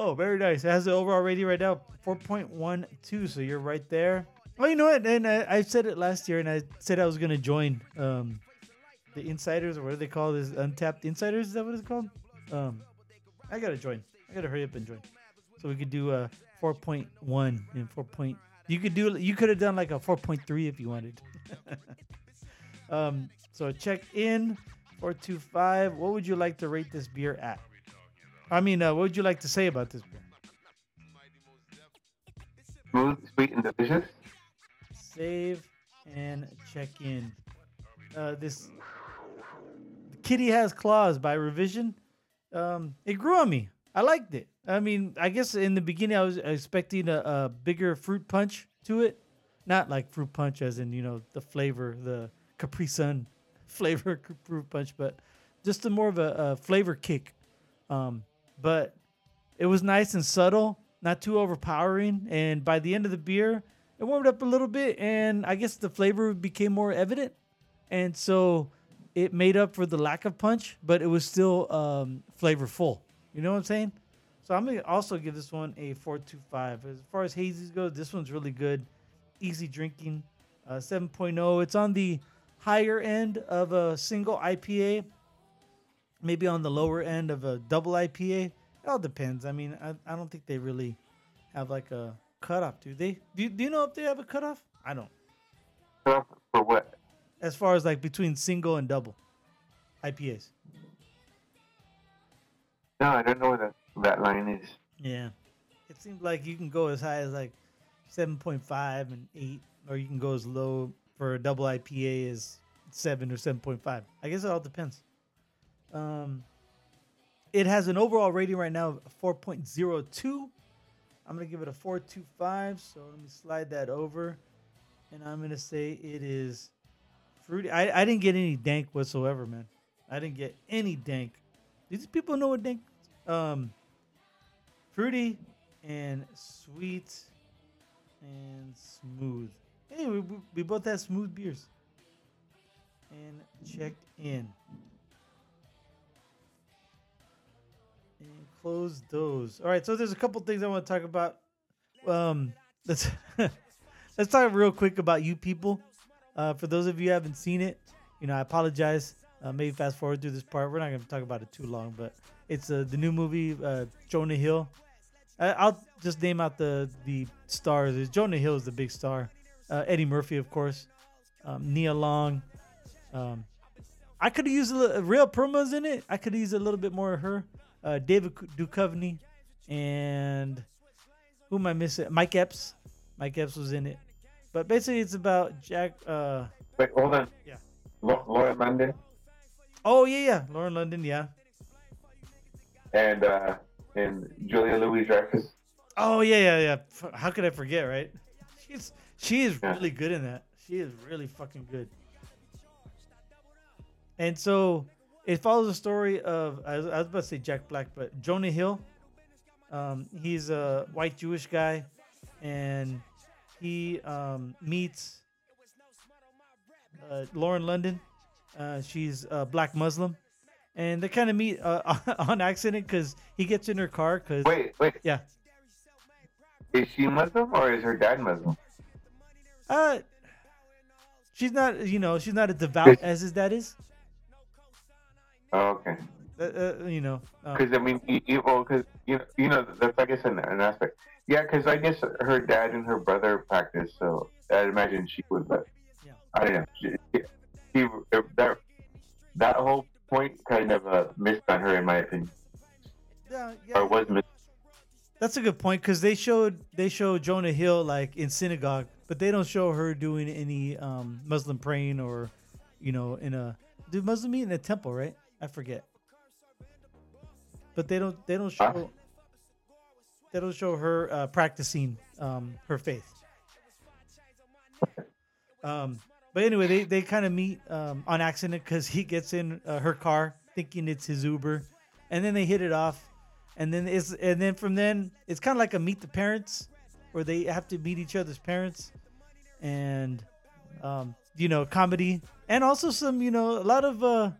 [SPEAKER 1] Oh, very nice. It has the overall rating right now, 4.12. So you're right there. Oh, you know what? And I, I said it last year, and I said I was gonna join um, the insiders, or what do they call this? Untappd insiders? Is that what it's called? Um, I gotta join. I gotta hurry up and join, so we could do a 4.1 and 4. Point, you could do. You could have done like a 4.3 if you wanted. (laughs) um, so check in 425. What would you like to rate this beer at? I mean, uh, what would you like to say about this?
[SPEAKER 3] Smooth, sweet, and delicious.
[SPEAKER 1] Save and check in. Uh, this Kitty Has Claws by Revision. Um, it grew on me. I liked it. I mean, I guess in the beginning I was expecting a, a bigger fruit punch to it. not like fruit punch as in you know the flavor, the Capri Sun (laughs) flavor fruit punch, but just a more of a, a flavor kick. Um, but it was nice and subtle, not too overpowering, and by the end of the beer, it warmed up a little bit, and I guess the flavor became more evident, and so it made up for the lack of punch, but it was still um, flavorful. You know what I'm saying? So I'm gonna also give this one a 4.25. As far as hazies go, this one's really good, easy drinking, uh, 7.0. It's on the higher end of a single IPA, maybe on the lower end of a double IPA. It all depends. I mean, I, I don't think they really have like a cutoff, do they? Do you, do you know if they have a cutoff? I don't.
[SPEAKER 3] So for what?
[SPEAKER 1] As far as like between single and double IPAs.
[SPEAKER 3] No, I don't know where that, that line is.
[SPEAKER 1] Yeah. It seems like you can go as high as like 7.5 and 8, or you can go as low for a double IPA as 7 or 7.5. I guess it all depends. Um, it has an overall rating right now of 4.02. I'm going to give it a 4.25. So let me slide that over. And I'm going to say it is fruity. I, I didn't get any dank whatsoever, man. I didn't get any dank. These people know what dank um fruity and sweet and smooth. Hey, we, we- both have smooth beers. And checked in. Close those. All right, so there's a couple things I want to talk about. Um, let's (laughs) let's talk real quick about you people. Uh, for those of you haven't seen it, you know I apologize. Uh, maybe fast forward through this part. We're not going to talk about it too long, but it's uh, the new movie uh, Jonah Hill. I, I'll just name out the the stars. Jonah Hill is the big star. Uh, Eddie Murphy, of course. Um, Nia Long. Um, I could have used a real promos in it. I could used a little bit more of her. Uh, David Duchovny and who am I missing? Mike Epps. Mike Epps was in it. But basically, it's about Jack. Uh,
[SPEAKER 3] Wait, hold on.
[SPEAKER 1] Yeah.
[SPEAKER 3] Laura London
[SPEAKER 1] oh yeah, yeah, Lauren London. Yeah.
[SPEAKER 3] and uh, and Julia Louis Dreyfus.
[SPEAKER 1] Oh yeah, yeah, yeah. How could I forget? Right? She's she is
[SPEAKER 3] Yeah.
[SPEAKER 1] really good in that. She is really fucking good. And so it follows the story of I was, I was about to say Jack Black, but Jonah Hill. Um, he's a white Jewish guy, and he um, meets uh, Lauren London. Uh, she's a black Muslim, and they kind of meet uh, (laughs) on accident because he gets in her car. Because
[SPEAKER 3] Wait, wait.
[SPEAKER 1] yeah,
[SPEAKER 3] Is she Muslim or is her dad Muslim?
[SPEAKER 1] Uh, she's not. You know, she's not as devout as his dad is.
[SPEAKER 3] Oh, okay.
[SPEAKER 1] Uh, uh, you know. Um,
[SPEAKER 3] Because I mean, you, you, well, because you know, you know, that's I guess an, an aspect. Yeah, because I guess her dad and her brother practice, so I'd imagine she would. But
[SPEAKER 1] Yeah.
[SPEAKER 3] I don't know. She, she, that that whole point kind of uh, missed on her, in my opinion,
[SPEAKER 1] yeah, yeah.
[SPEAKER 3] or was missed.
[SPEAKER 1] That's a good point because they showed they showed Jonah Hill like in synagogue, but they don't show her doing any um, Muslim praying or, you know, in a do Muslim meet in a temple, right? I forget. But they don't they don't
[SPEAKER 3] Huh?
[SPEAKER 1] show they don't show her uh, practicing um, her faith. Um, but anyway, they, they kind of meet um, on accident because he gets in uh, her car thinking it's his Uber, and then they hit it off, and then it's and then from then it's kind of like a meet the parents, where they have to meet each other's parents, and um, you know comedy and also some you know a lot of uh,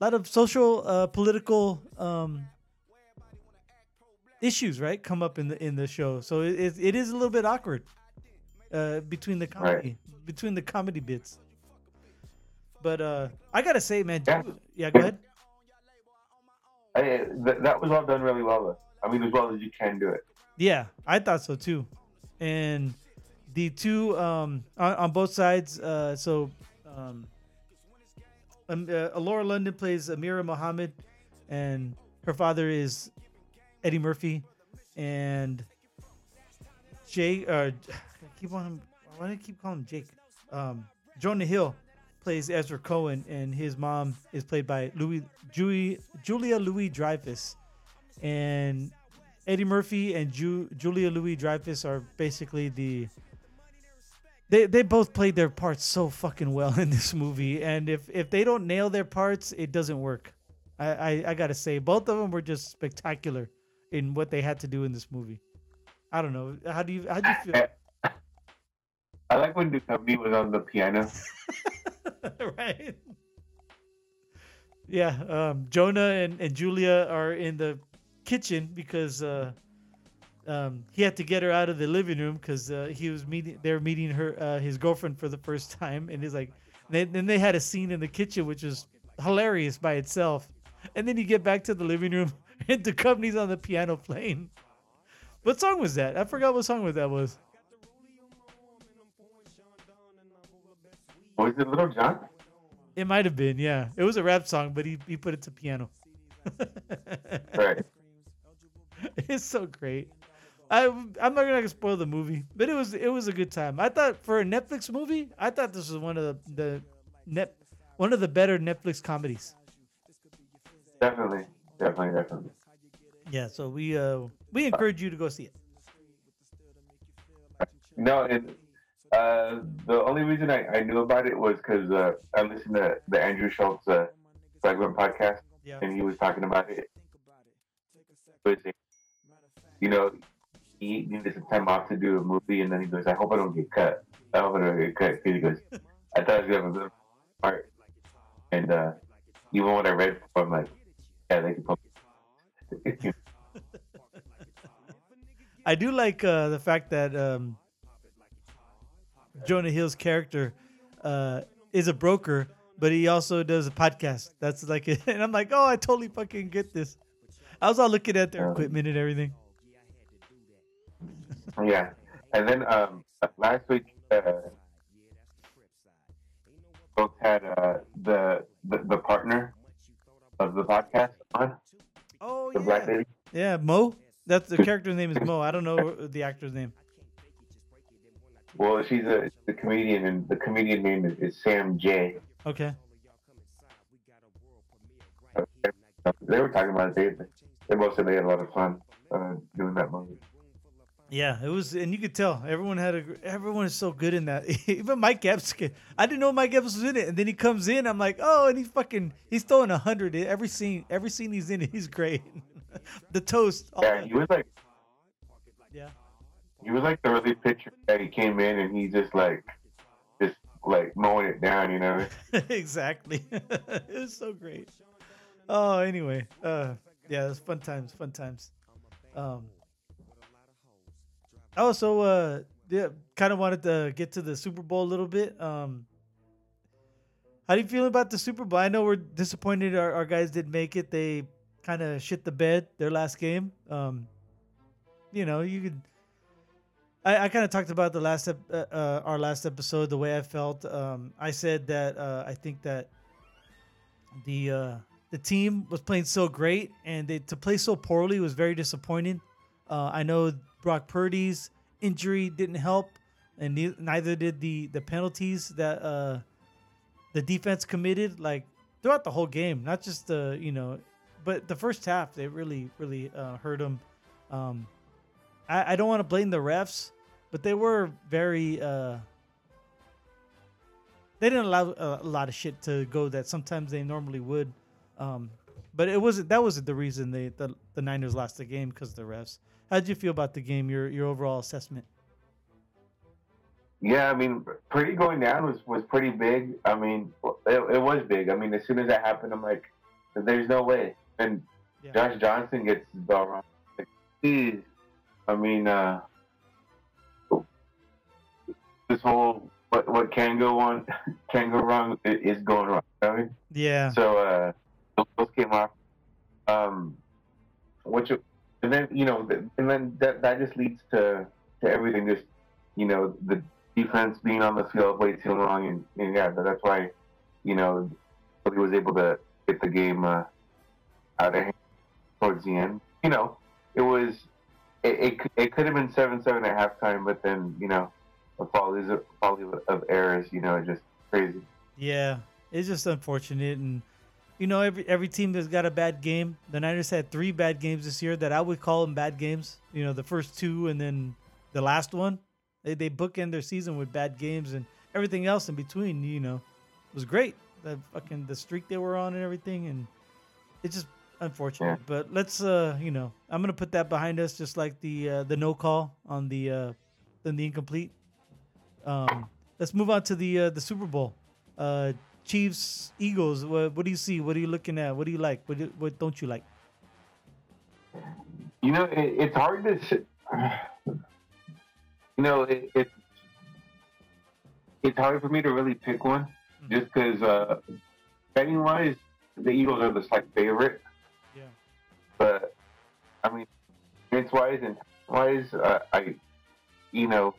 [SPEAKER 1] lot of social uh, political um, issues right come up in the in the show, so it, it, it is a little bit awkward uh, between the comedy between the comedy bits. But uh, I gotta say, man,
[SPEAKER 3] Yeah.
[SPEAKER 1] dude- yeah, go ahead.
[SPEAKER 3] I, th- that was all done really well. Though. I mean, as well as you can do it.
[SPEAKER 1] Yeah, I thought so too. And the two um, on, on both sides. Uh, so, um, um, uh, Laura London plays Amira Muhammad, and her father is Eddie Murphy, and Jake. Uh, I keep on. Why do I keep calling him Jake? Um, Jonah Hill plays Ezra Cohen, and his mom is played by Louis Julie, Julia Louis Dreyfus, and Eddie Murphy and Ju- Julia Louis Dreyfus are basically the they they both played their parts so fucking well in this movie, and if if they don't nail their parts, it doesn't work. I I, I gotta say, both of them were just spectacular in what they had to do in this movie. I don't know. How do you how do you feel? (laughs)
[SPEAKER 3] I like when Duchovny was on the piano. (laughs)
[SPEAKER 1] right. Yeah, um, Jonah and, and Julia are in the kitchen because uh, um, he had to get her out of the living room because uh, he was meeting. They're meeting her, uh, his girlfriend, for the first time, and he's like, they, then they had a scene in the kitchen which was hilarious by itself. And then you get back to the living room, (laughs) and the company's on the piano playing. What song was that? I forgot what song was that was.
[SPEAKER 3] Was it Lil Jon?
[SPEAKER 1] It might have been, yeah. It was a rap song, but he, he put it to piano. (laughs)
[SPEAKER 3] Right.
[SPEAKER 1] it's so great. I I'm not gonna spoil the movie, but it was it was a good time. I thought for a Netflix movie, I thought this was one of the the net one of the better Netflix comedies.
[SPEAKER 3] Definitely. Definitely. Definitely.
[SPEAKER 1] Yeah, so we uh we encourage you to go see it.
[SPEAKER 3] No, and uh, the only reason I, I knew about it was because uh, I listened to the Andrew Schulz uh, Flagrant podcast,
[SPEAKER 1] Yeah.
[SPEAKER 3] and he was talking about it. You know, he needed some time off to do a movie, and then he goes, "I hope I don't get cut. I hope I don't get cut." 'Cause he goes, "I thought it was gonna have a good part," and uh, even when I read, I'm like, "Yeah, they can put." (laughs)
[SPEAKER 1] I do like uh, the fact that um, Jonah Hill's character uh, is a broker, but he also does a podcast. That's like, it. (laughs) and I'm like, oh, I totally fucking get this. I was all looking at their equipment and everything.
[SPEAKER 3] Yeah, and then um, last week, uh, both had uh, the, the the partner of the podcast on
[SPEAKER 1] Oh
[SPEAKER 3] the black lady.
[SPEAKER 1] yeah, Mo. That's the character's name is Mo. I don't know the actor's name.
[SPEAKER 3] Well, she's a the comedian, and the comedian name is, is Sam Jay.
[SPEAKER 1] Okay.
[SPEAKER 3] They were talking about it. They, they both said they had a lot of fun uh, doing that movie.
[SPEAKER 1] Yeah, it was, and you could tell everyone had a. gr- Everyone is so good in that. (laughs) Even Mike Epps. I didn't know Mike Epps was in it, and then he comes in. I'm like, oh, and he's fucking. He's throwing a hundred every scene. Every scene he's in, (laughs) he's great. (laughs) the toast. all
[SPEAKER 3] Yeah, he was like
[SPEAKER 1] yeah.
[SPEAKER 3] he was like the early picture that he came in and he just like just like mowing it down, you know.
[SPEAKER 1] exactly. it was so great. Oh, anyway, uh, yeah, it was fun times, fun times. Um, I also, uh, yeah, kind of wanted to get to the Super Bowl a little bit. Um, how do you feel about the Super Bowl? I know we're disappointed our, our guys didn't make it. They kind of shit the bed their last game. Um, you know, you could. I, I kind of talked about the last ep- uh, uh, our last episode the way I felt. Um, I said that uh, I think that the uh, the team was playing so great and they, to play so poorly was very disappointing. Uh, I know Brock Purdy's injury didn't help, and ne- neither did the the penalties that uh, the defense committed. Like throughout the whole game, not just the you know, but the first half they really really uh, hurt them. Um, I, I don't want to blame the refs, but they were very. Uh, they didn't allow a, a lot of shit to go that sometimes they normally would. Um, but it wasn't. That wasn't the reason they the, the Niners lost the game because the refs. How did you feel about the game? Your your overall assessment?
[SPEAKER 3] Yeah, I mean, Purdy going down was, was pretty big. I mean, it, it was big. I mean, as soon as that happened, I'm like, there's no way. And
[SPEAKER 1] Yeah.
[SPEAKER 3] Josh Johnson gets the ball wrong. Like, geez. I mean, uh, this whole what what can go on, can go wrong is going wrong. You know what I mean?
[SPEAKER 1] Yeah.
[SPEAKER 3] So uh, those- came off. Um, which and then you know, and then that that just leads to to everything. Just you know, the defense being on the field way too long, and, and yeah, that's why you know he was able to get the game uh, out of hand towards the end. You know, it was it it, could- it could have been seven seven at halftime, but then you know, a folly folly of errors. You know, just crazy.
[SPEAKER 1] Yeah, it's just unfortunate, and you know every every team that's got a bad game. The Niners had three bad games this year that I would call them bad games. You know, the first two and then the last one, They they bookend their season with bad games and everything else in between. You know, was great. The fucking the streak they were on and everything, and it's just unfortunate.
[SPEAKER 3] Yeah.
[SPEAKER 1] But let's uh, you know, I'm gonna put that behind us, just like the uh, the no call on the uh, then the incomplete. Um, let's move on to the uh, the Super Bowl. Uh, Chiefs Eagles. What, what do you see? What are you looking at? What do you like? What do, what don't you like?
[SPEAKER 3] You know, it, it's hard to. (sighs) You know, it, it it's hard for me to really pick one, just because uh, betting wise, the Eagles are the slight favorite.
[SPEAKER 1] Yeah.
[SPEAKER 3] But I mean, points wise and wise, uh, I, you know,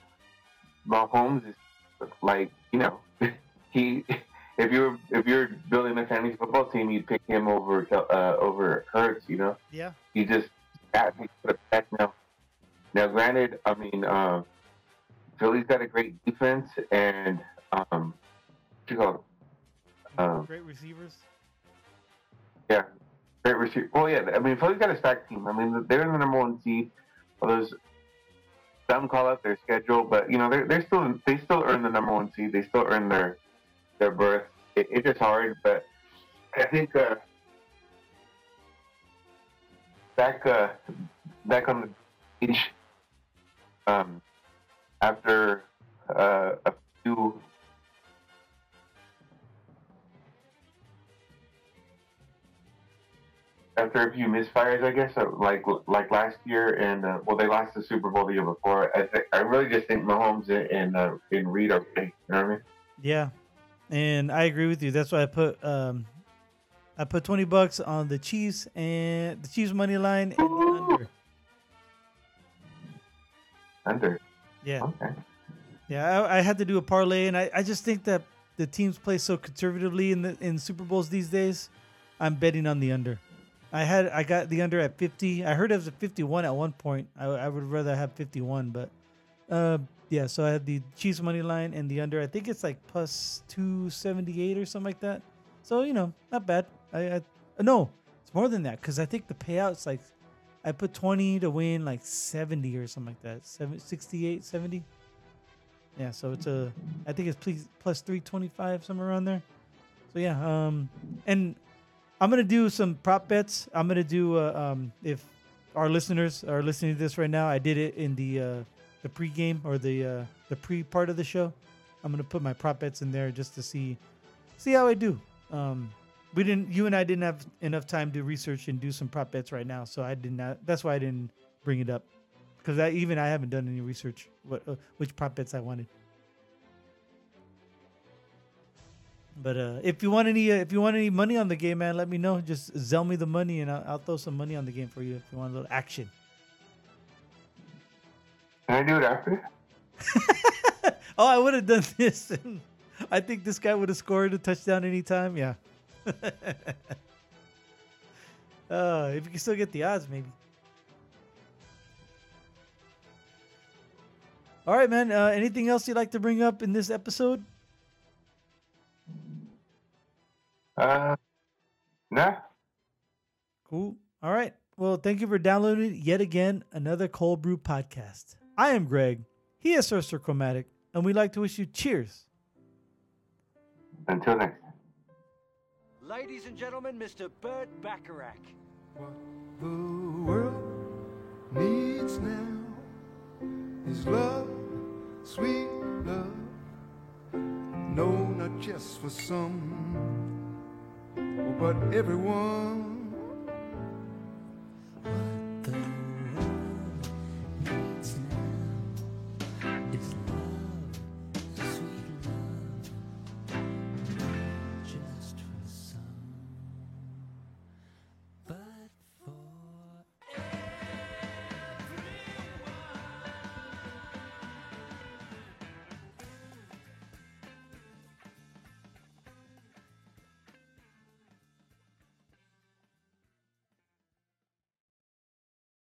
[SPEAKER 3] Mahomes is like, you know, (laughs) he. If you're if you're building a fantasy football team, you'd pick him over uh, over Hurts. You know,
[SPEAKER 1] Yeah.
[SPEAKER 3] he just got me to the back now. Now, granted, I mean, uh, Philly's got a great defense and um, what you call it? Um,
[SPEAKER 1] Great receivers.
[SPEAKER 3] yeah, great receiver. Well, yeah, I mean, Philly's got a stacked team. I mean, they're in the number one seed. Well, there's some call out their schedule, but you know, they're they're still they still earn the number one seed. They still earn their their berth. It, it's just hard, but I think uh, back uh, back on the beach um, after uh, a few after a few misfires, I guess, uh, like like last year, and uh, well, they lost the Super Bowl the year before. I th- I really just think Mahomes and and, uh, and Reid are. You know what I mean?
[SPEAKER 1] Yeah, and I agree with you. That's why I put um, I put twenty bucks on the Chiefs and the Chiefs money line and the under.
[SPEAKER 3] Under.
[SPEAKER 1] Yeah,
[SPEAKER 3] Okay.
[SPEAKER 1] yeah. I, I had to do a parlay, and I, I just think that the teams play so conservatively in the in Super Bowls these days. I'm betting on the under. I had I got the under at 50. I heard it was a 51 at one point. I, I would rather have 51, but uh, yeah. So I had the Chiefs money line and the under. I think it's like plus 278 or something like that. So you know, not bad. I, I no, it's more than that because I think the payout's like I put 20 to win like 70 or something like that. Seven, 68, 70. Yeah, so it's a I think it's plus plus 325 somewhere around there. So yeah, um and I'm gonna do some prop bets. I'm gonna do uh, um if our listeners are listening to this right now, I did it in the uh the pregame or the uh the pre part of the show. I'm gonna put my prop bets in there just to see see how I do. Um we didn't you and I didn't have enough time to research and do some prop bets right now, so I did not that's why I didn't bring it up. Because I even I haven't done any research what uh, which prop bets I wanted. But uh, if you want any, uh, if you want any money on the game, man, let me know. Just sell me the money, and I'll, I'll throw some money on the game for you if you want a little action.
[SPEAKER 3] Can I do it after? (laughs)
[SPEAKER 1] oh, I would have done (laughs) this. And I think this guy would have scored a touchdown anytime. Yeah. (laughs) uh, if you can still get the odds, maybe. All right, man. Uh, anything else you'd like to bring up in this episode?
[SPEAKER 3] Uh, nah.
[SPEAKER 1] Cool. All right. Well, thank you for downloading yet again another Cold Brew podcast. I am Greg. He is Sir Chromatic, and we'd like to wish you cheers.
[SPEAKER 3] Until next time.
[SPEAKER 2] Ladies and gentlemen, Mr. Burt Bacharach.
[SPEAKER 4] What the world needs now is love, sweet love. No, not just for some, but everyone.